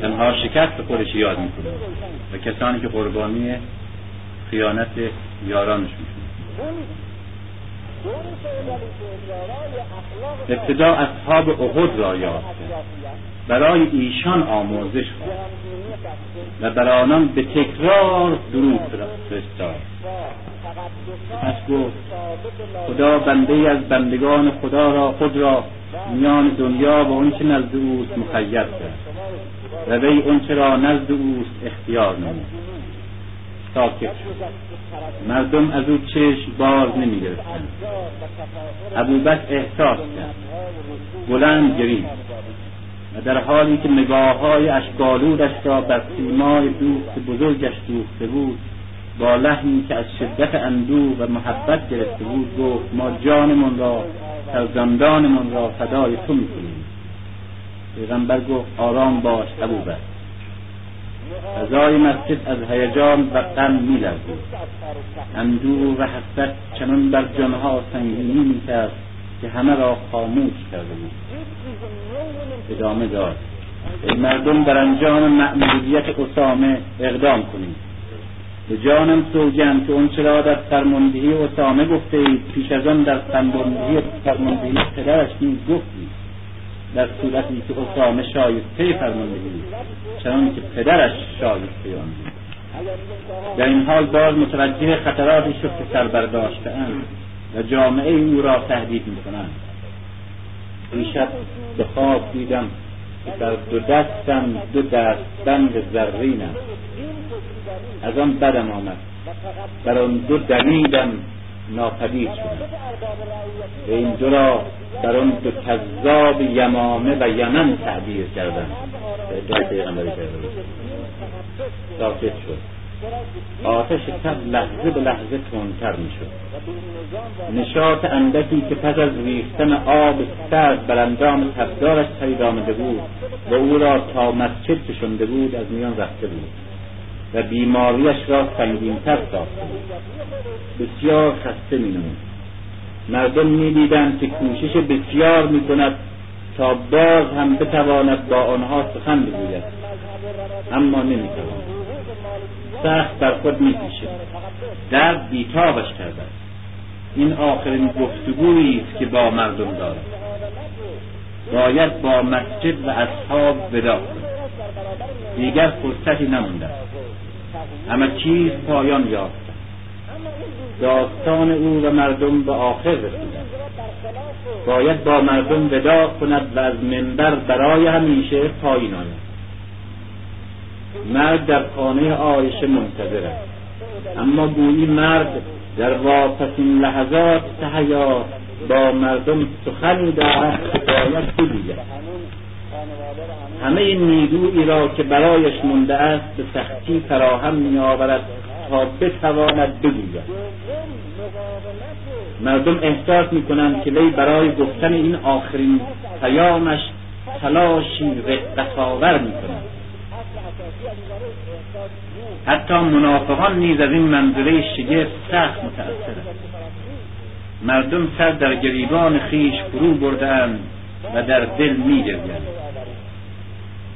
Speaker 2: تنها شکست خودش یاد می‌کنه و کسانی که قربانی خیانت یارانش میشون ابتدا اصحاب احد را کرد برای ایشان آموزش خواست و برای آنان به تکرار درود فرستاد. پس گفت خدا بنده از بندگان خدا را خود را میان دنیا و اونچه نزد اوست مخیر کرد. و وی اونچه را نزد اوست اختیار نمود. ساکت شد. مردم از او چشم باز نمی گرفتند ابوبکر احساس کرد. بلند گرید و در حالی که نگاه های اشکالودش را بر سیمای دوست بزرگش دوخته بود با لحنی که از شدت اندوه و محبت گرفته بود گفت ما جانمون را فرزندانمون را فدای تو می‌کنیم. پیغمبر گفت آرام باش ابوبکر. فضای مسجد از هیجان و غم میلرزید. اندوه و حسرت چنان بر جانها سنگینی می‌کرد که همه را خاموش کرده بود. ادامه داد. مردم در انجام مأموریت اسامه اقدام کنید. به جانم سوگند که اون چرا در فرماندهی اسامه گفته اید پیش از آن در فرماندهی فرماندهی پدرش نیز گفتید. در صورتی که اسامه شایسته فرماندهی چنان که پدرش شایسته آن در این حال باز متوجه خطراتی شد که سر اند و جامعه او را تهدید می‌کنند. دیشب به خواب دیدم که در دو دستم دو دست بند زرینم از آن بدم آمد بر آن دو دمیدم ناپدید شد. و این دو را بر آن دو کذاب یمامه و یمن تعبیر کردم. ادعای پیغمبری کرده ساکت شد. آتش تب لحظه به لحظه تندتر می‌شد. نشاط اندکی که پس از ریختن آب سرد بر اندام تبدارش پدید آمده بود و او را تا مسجد کشنده بود از میان رفته بود و بیماریش را سنگینتر ساخته بسیار خسته می نمود مردم می دیدند که کوشش بسیار می کند تا باز هم بتواند با آنها سخن بگوید. اما نمی تواند سخت بر خود می درد بیتابش کرده این آخرین گفتگویی است که با مردم دارد باید با مسجد و اصحاب ودا کند دیگر فرصتی نمونده همه چیز پایان یافت داستان او و مردم به آخر رسیدند باید با مردم ودا کند و از منبر برای همیشه پایین آید. مرد در خانه آیشه منتظر است. اما گویی مرد در واپسین لحظات تحیات با مردم سخنی دارد که باید بگوید همه نیرویی را که برایش مونده است به سختی فراهم میآورد تا بتواند بگوید. مردم احساس می‌کنند که وی برای گفتن این آخرین پیامش تلاشی رقت آور می‌کنند حتی منافقان نیز از این منظره شگفت سخت متأثرند. مردم سر در گریبان خیش فرو بردند و در دل می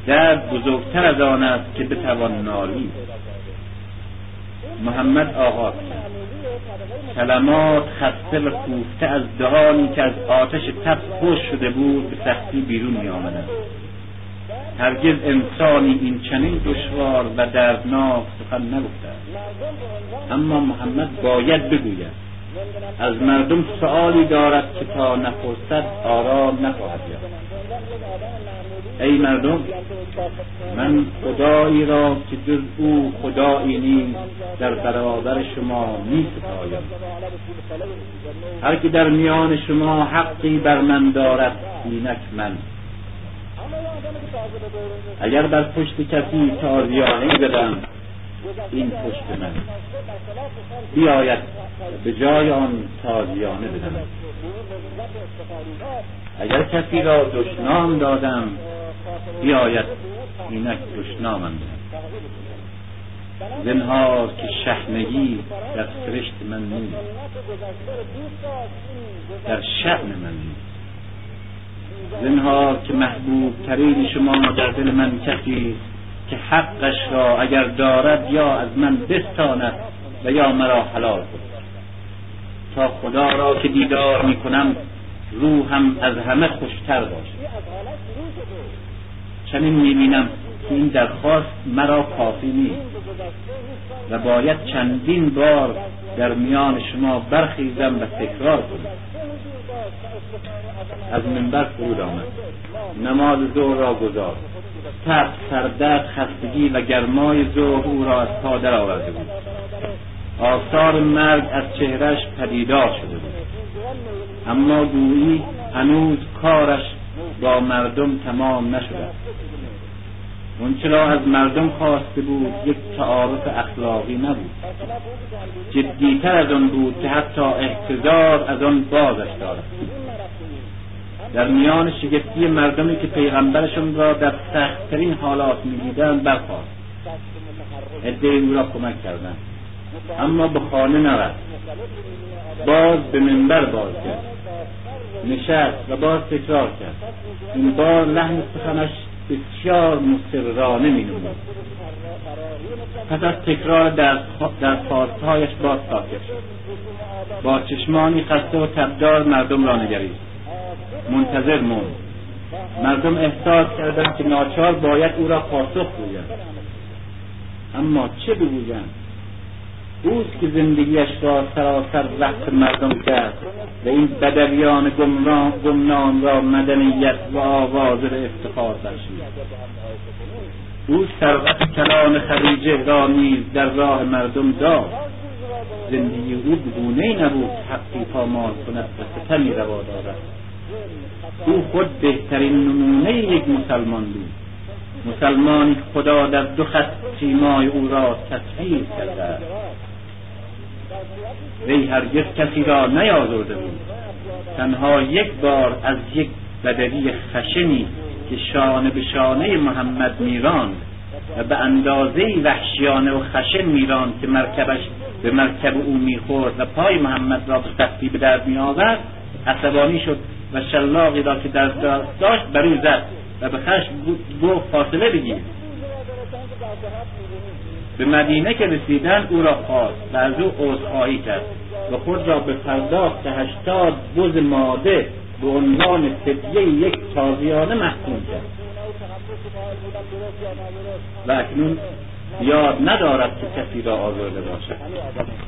Speaker 2: درد بزرگتر از آن است که بتوان نالید محمد آغاز کرد کلمات خسته و کوفته از دهانی که از آتش تب خوش شده بود به سختی بیرون می آمدن. هرگز انسانی این چنین دشوار و دردناک سخن نگفته. اما محمد باید بگوید از مردم سؤالی دارد که تا نپرسد آرام نخواهد یافت. ای مردم من خدایی را که جز او خدایی نیست در برابر شما می ستایم هر که در میان شما حقی بر من دارد اینک من. اگر بر پشت کسی تازیانه بدم این پشت من. بیاید به جای آن تازیانه بدم. اگر کسی را دشنام دادم بیاید اینک دشنامم بدم. زنهار که شهنگی در سرشت من نیست. در شعن من نیست. زنهار که محبوب ترین شما در دل من کسی که حقش را اگر دارد یا از من بستاند و یا مرا حلال کند. تا خدا را که دیدار می کنم روحم از همه خوشتر باشد. چنین می‌بینم که این درخواست مرا کافی نیست و باید چندین بار در میان شما برخیزم و تکرار کنم. از منبر فرود آمد. نماز ظهر را گذار تب سردرد خستگی و گرمای ظهر او را از پا آورده بود. آثار مرگ از چهرش پدیدار شده بود. اما گویی هنوز کارش با مردم تمام نشده اونچه را از مردم خواسته بود یک تعارف اخلاقی نبود. جدیتر از آن بود که حتی احتضار از آن بازش دارد. در میان شگفتی مردمی که پیغمبرشون را در سختترین حالات می‌دیدند برخواست عده او را کمک کردند. اما به خانه نرفت. باز به منبر باز کرد نشست و باز تکرار کرد. این بار لحن سخنش بسیار مسررانه می نمود پس از تکرار در خواستهایش باز ساکت شد. با چشمانی خسته و تبدار مردم را نگریست. منتظر موند مردم احساس کردند که ناچار باید او را پاسخ گویند اما چه بگویند اوست که زندگیش را سراسر وقت مردم کرد و این بدویان گمنام را مدنیت و آواز افتخار بخشید. او ثروت کلان خدیجه را نیز در راه مردم داد. زندگی او بگونه نبود حقی پامال کند و ستمی روا دارد. او خود بهترین نمونه یک مسلمان بود. مسلمانی خدا در دو خط سیمای او را تصویر کرده وی هرگز کسی را نیازرده بود. تنها یک بار از یک بدوی خشنی که شانه به شانه محمد میراند و به اندازه وحشیانه و خشن میراند که مرکبش به مرکب او می‌خورد و پای محمد را به سختی به درد میآورد عصبانی شد و شلاقی را که در دست داشت بر او زد و به خشم گفت فاصله بگیر. به مدینه که رسیدن او را خواست و از او عذرخواهی کرد و خود را به پرداخت هشتاد بز ماده به عنوان فدیه یک تازیانه محکوم کرد. و اکنون یاد ندارد که کسی را آزرده باشد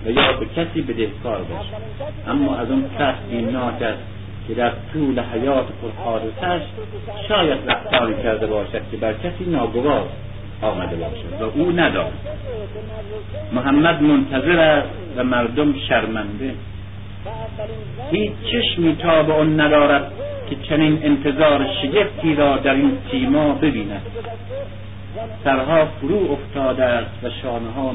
Speaker 2: و یا به کسی بدهکار باشد. اما از اون سخت بیمناک است که در طول حیات پرحادثش شاید رفتاری کرده باشد که بر کسی ناگوار آمده باشد و او ندارد محمد منتظر است و مردم شرمنده. هیچ چشمی تا به آن ندارد که چنین انتظار شگفتی را در این سیما ببیند. سرها فرو افتاده است و شانه ها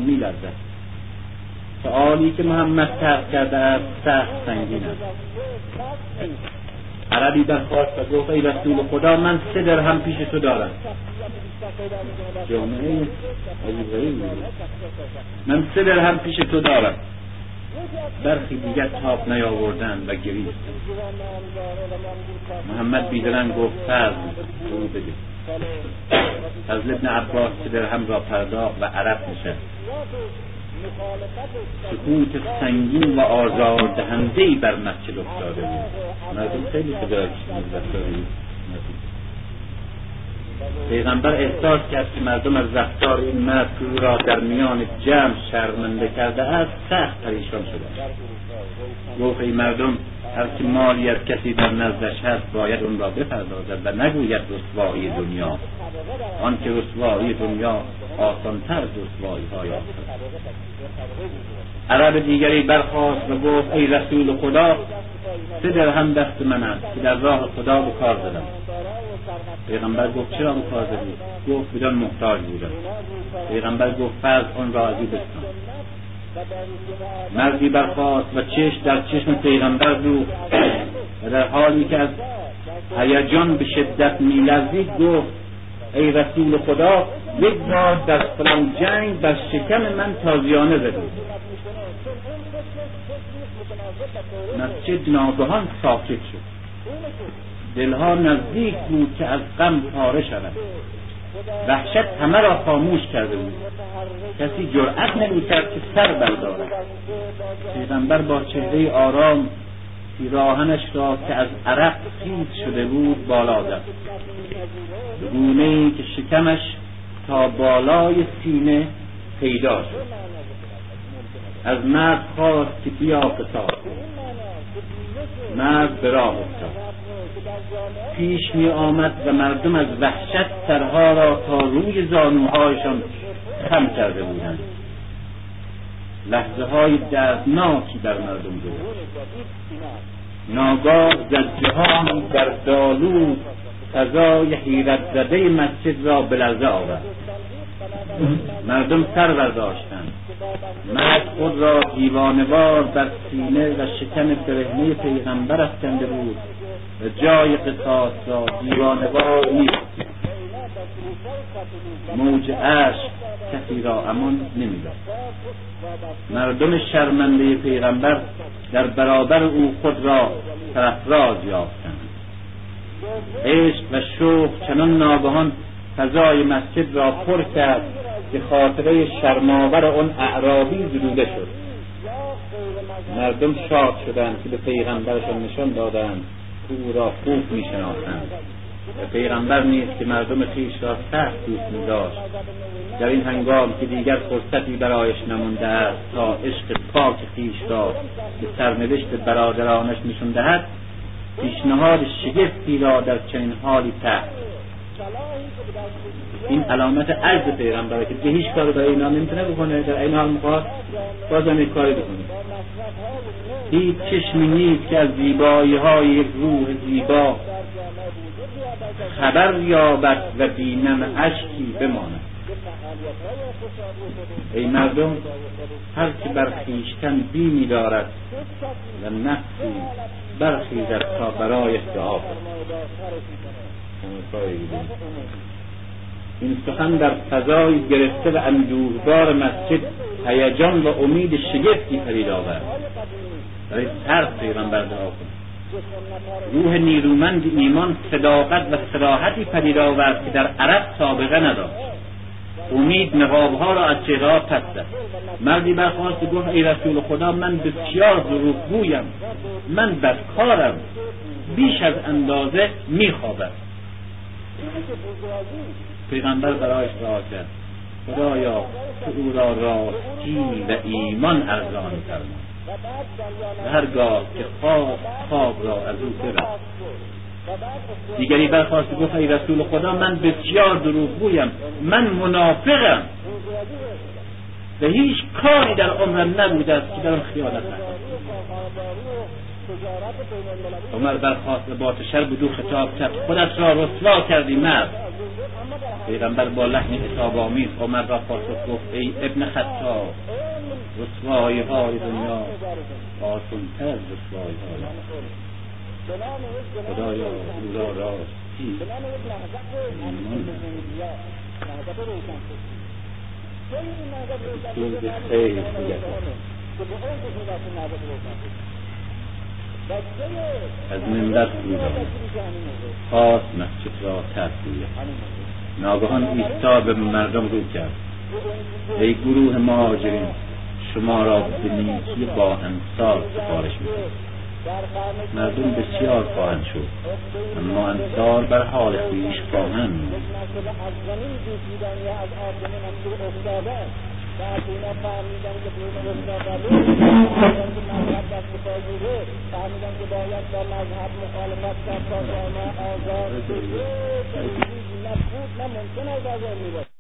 Speaker 2: سؤالی که محمد ترک کرده است سخت سنگین است. عربی برخواست و گفت ای رسول خدا من سه درهم پیش تو دارم. جامعه من سه درهم پیش تو دارم. برخی دیگر تاب نیاوردن و گریست. محمد بیدرن گفت فرض رو بده. فضل ابن عباس که درهم را پرداخت و عرب نشست. سکوت سنگین و آزار دهنده بر مسجد افتاده بود. مردم خیلی خدا پیغمبر احساس کرد که مردم از رفتار این مرد را در میان جمع شرمنده کرده است سخت پریشان شده گفت ای مردم هر که مالی از کسی در نزدش هست باید اون را بپردازد و نگوید رسوایی دنیا. آن که رسوایی دنیا آسانتر از رسوایی های عرب دیگری برخواست و گفت ای رسول خدا سه درهم دست من است که در راه خدا به کار زدم. پیغمبر گفت چرا به زدی گفت بدان محتاج بودم. پیغمبر گفت فرض آن را از او مردی برخواست و چشم در چشم پیغمبر دوخت و در حالی که از هیجان به شدت میلرزید گفت ای رسول خدا یک بار در فلان جنگ بر شکم من تازیانه زدید مسجد ناگهان ساکت شد. دلها نزدیک بود که از غم پاره شود. وحشت همه را خاموش کرده بود. کسی جرأت نمی‌کرد که سر بردارد. پیغمبر با چهره آرام پیراهنش را که از عرق خیز شده بود بالا زد. به ای که شکمش تا بالای سینه پیدا شد. از مرد خواست که بیا قصاص مرد به راه افتاد. پیش می آمد و مردم از وحشت سرها را تا روی زانوهایشان خم کرده بودند. لحظه های دردناکی در مردم بود. ناگاه زجه در دالو فضای حیرت زده مسجد را به لرزه آورد. مردم سر برداشتند. مرد خود را دیوانوار بر سینه و شکم برهنه پیغمبر افکنده بود و جای قصاص را دیوانوار نیست موج عشق کسی را امان نمی‌داد. مردم شرمنده پیغمبر در برابر او خود را سرفراز یافتند. عشق و شوق چنان ناگهان فضای مسجد را پر کرد که خاطره شرماور آن اعرابی زدوده شد. مردم شاد شدند که به پیغمبرشان نشان دادند او را خوب می‌شناسند. پیغمبر نیست که مردم خیش را سخت دوست میداشت در این هنگام که دیگر فرصتی برایش نمونده است تا عشق پاک خیش را به سرنوشت برادرانش نشون دهد پیشنهاد شگفتی را در چنین حالی تحت این علامت عجز پیغمبره که به هیچ کار برای اینا نمی‌تونه بکنه در این حال می‌خواد بازم یک کاری بکنه. هیچ چشمی نیست که از زیبایی های روح زیبا خبر یابد و بینم اشکی بماند. ای مردم هر که بر خویشتن بینی دارد و نفسی برخیزد تا برای دعا این سخن در فضای گرفته و اندوهدار مسجد هیجان و امید شگفتی پدید آورد. برای ترس پیغمبر دعا کن. روح نیرومند ایمان صداقت و صراحتی پدید آورد که در عرب سابقه نداشت. امید نقابها را از چهره پس زد مردی برخواست گفت ای رسول خدا من بسیار دروغگویم من بدکارم. بیش از اندازه میخوابم. پیغمبر برایش دعا کرد. خدایا تو او را راستی و ایمان ارزان فرما هرگاه که خواب خواب را از او برد دیگری برخواست گفت ای رسول خدا من بسیار دروغگویم من منافقم. و هیچ کاری در عمرم نبوده است که در آن خیانت نکنم. عمر برخواست با تشر بدو خطاب کرد. خودت را رسوا کردی مرد. پیغمبر با لحن حساب آمیز عمر را پاسخ گفت ای ابن خطاب رسوایی های دنیا. آسانتر از رسوایی های خدایا او را راستی.
Speaker 5: نام
Speaker 2: خیر از منبر فرود. خواست مسجد را ترک ناگهان عیسی به مردم رو کرد. ای گروه مهاجرین شما را به نیکی با انصار سفارش می‌کنم. مردم بسیار خواهند شد. اما انصار بر حال خویش خواهند
Speaker 5: از از فهمیدن که که مذهب دست پاییره فهمیدن که باید با مذهب مخالفت کرد تا جامعه آزاد بشه. چیز نه ممکن می‌باشه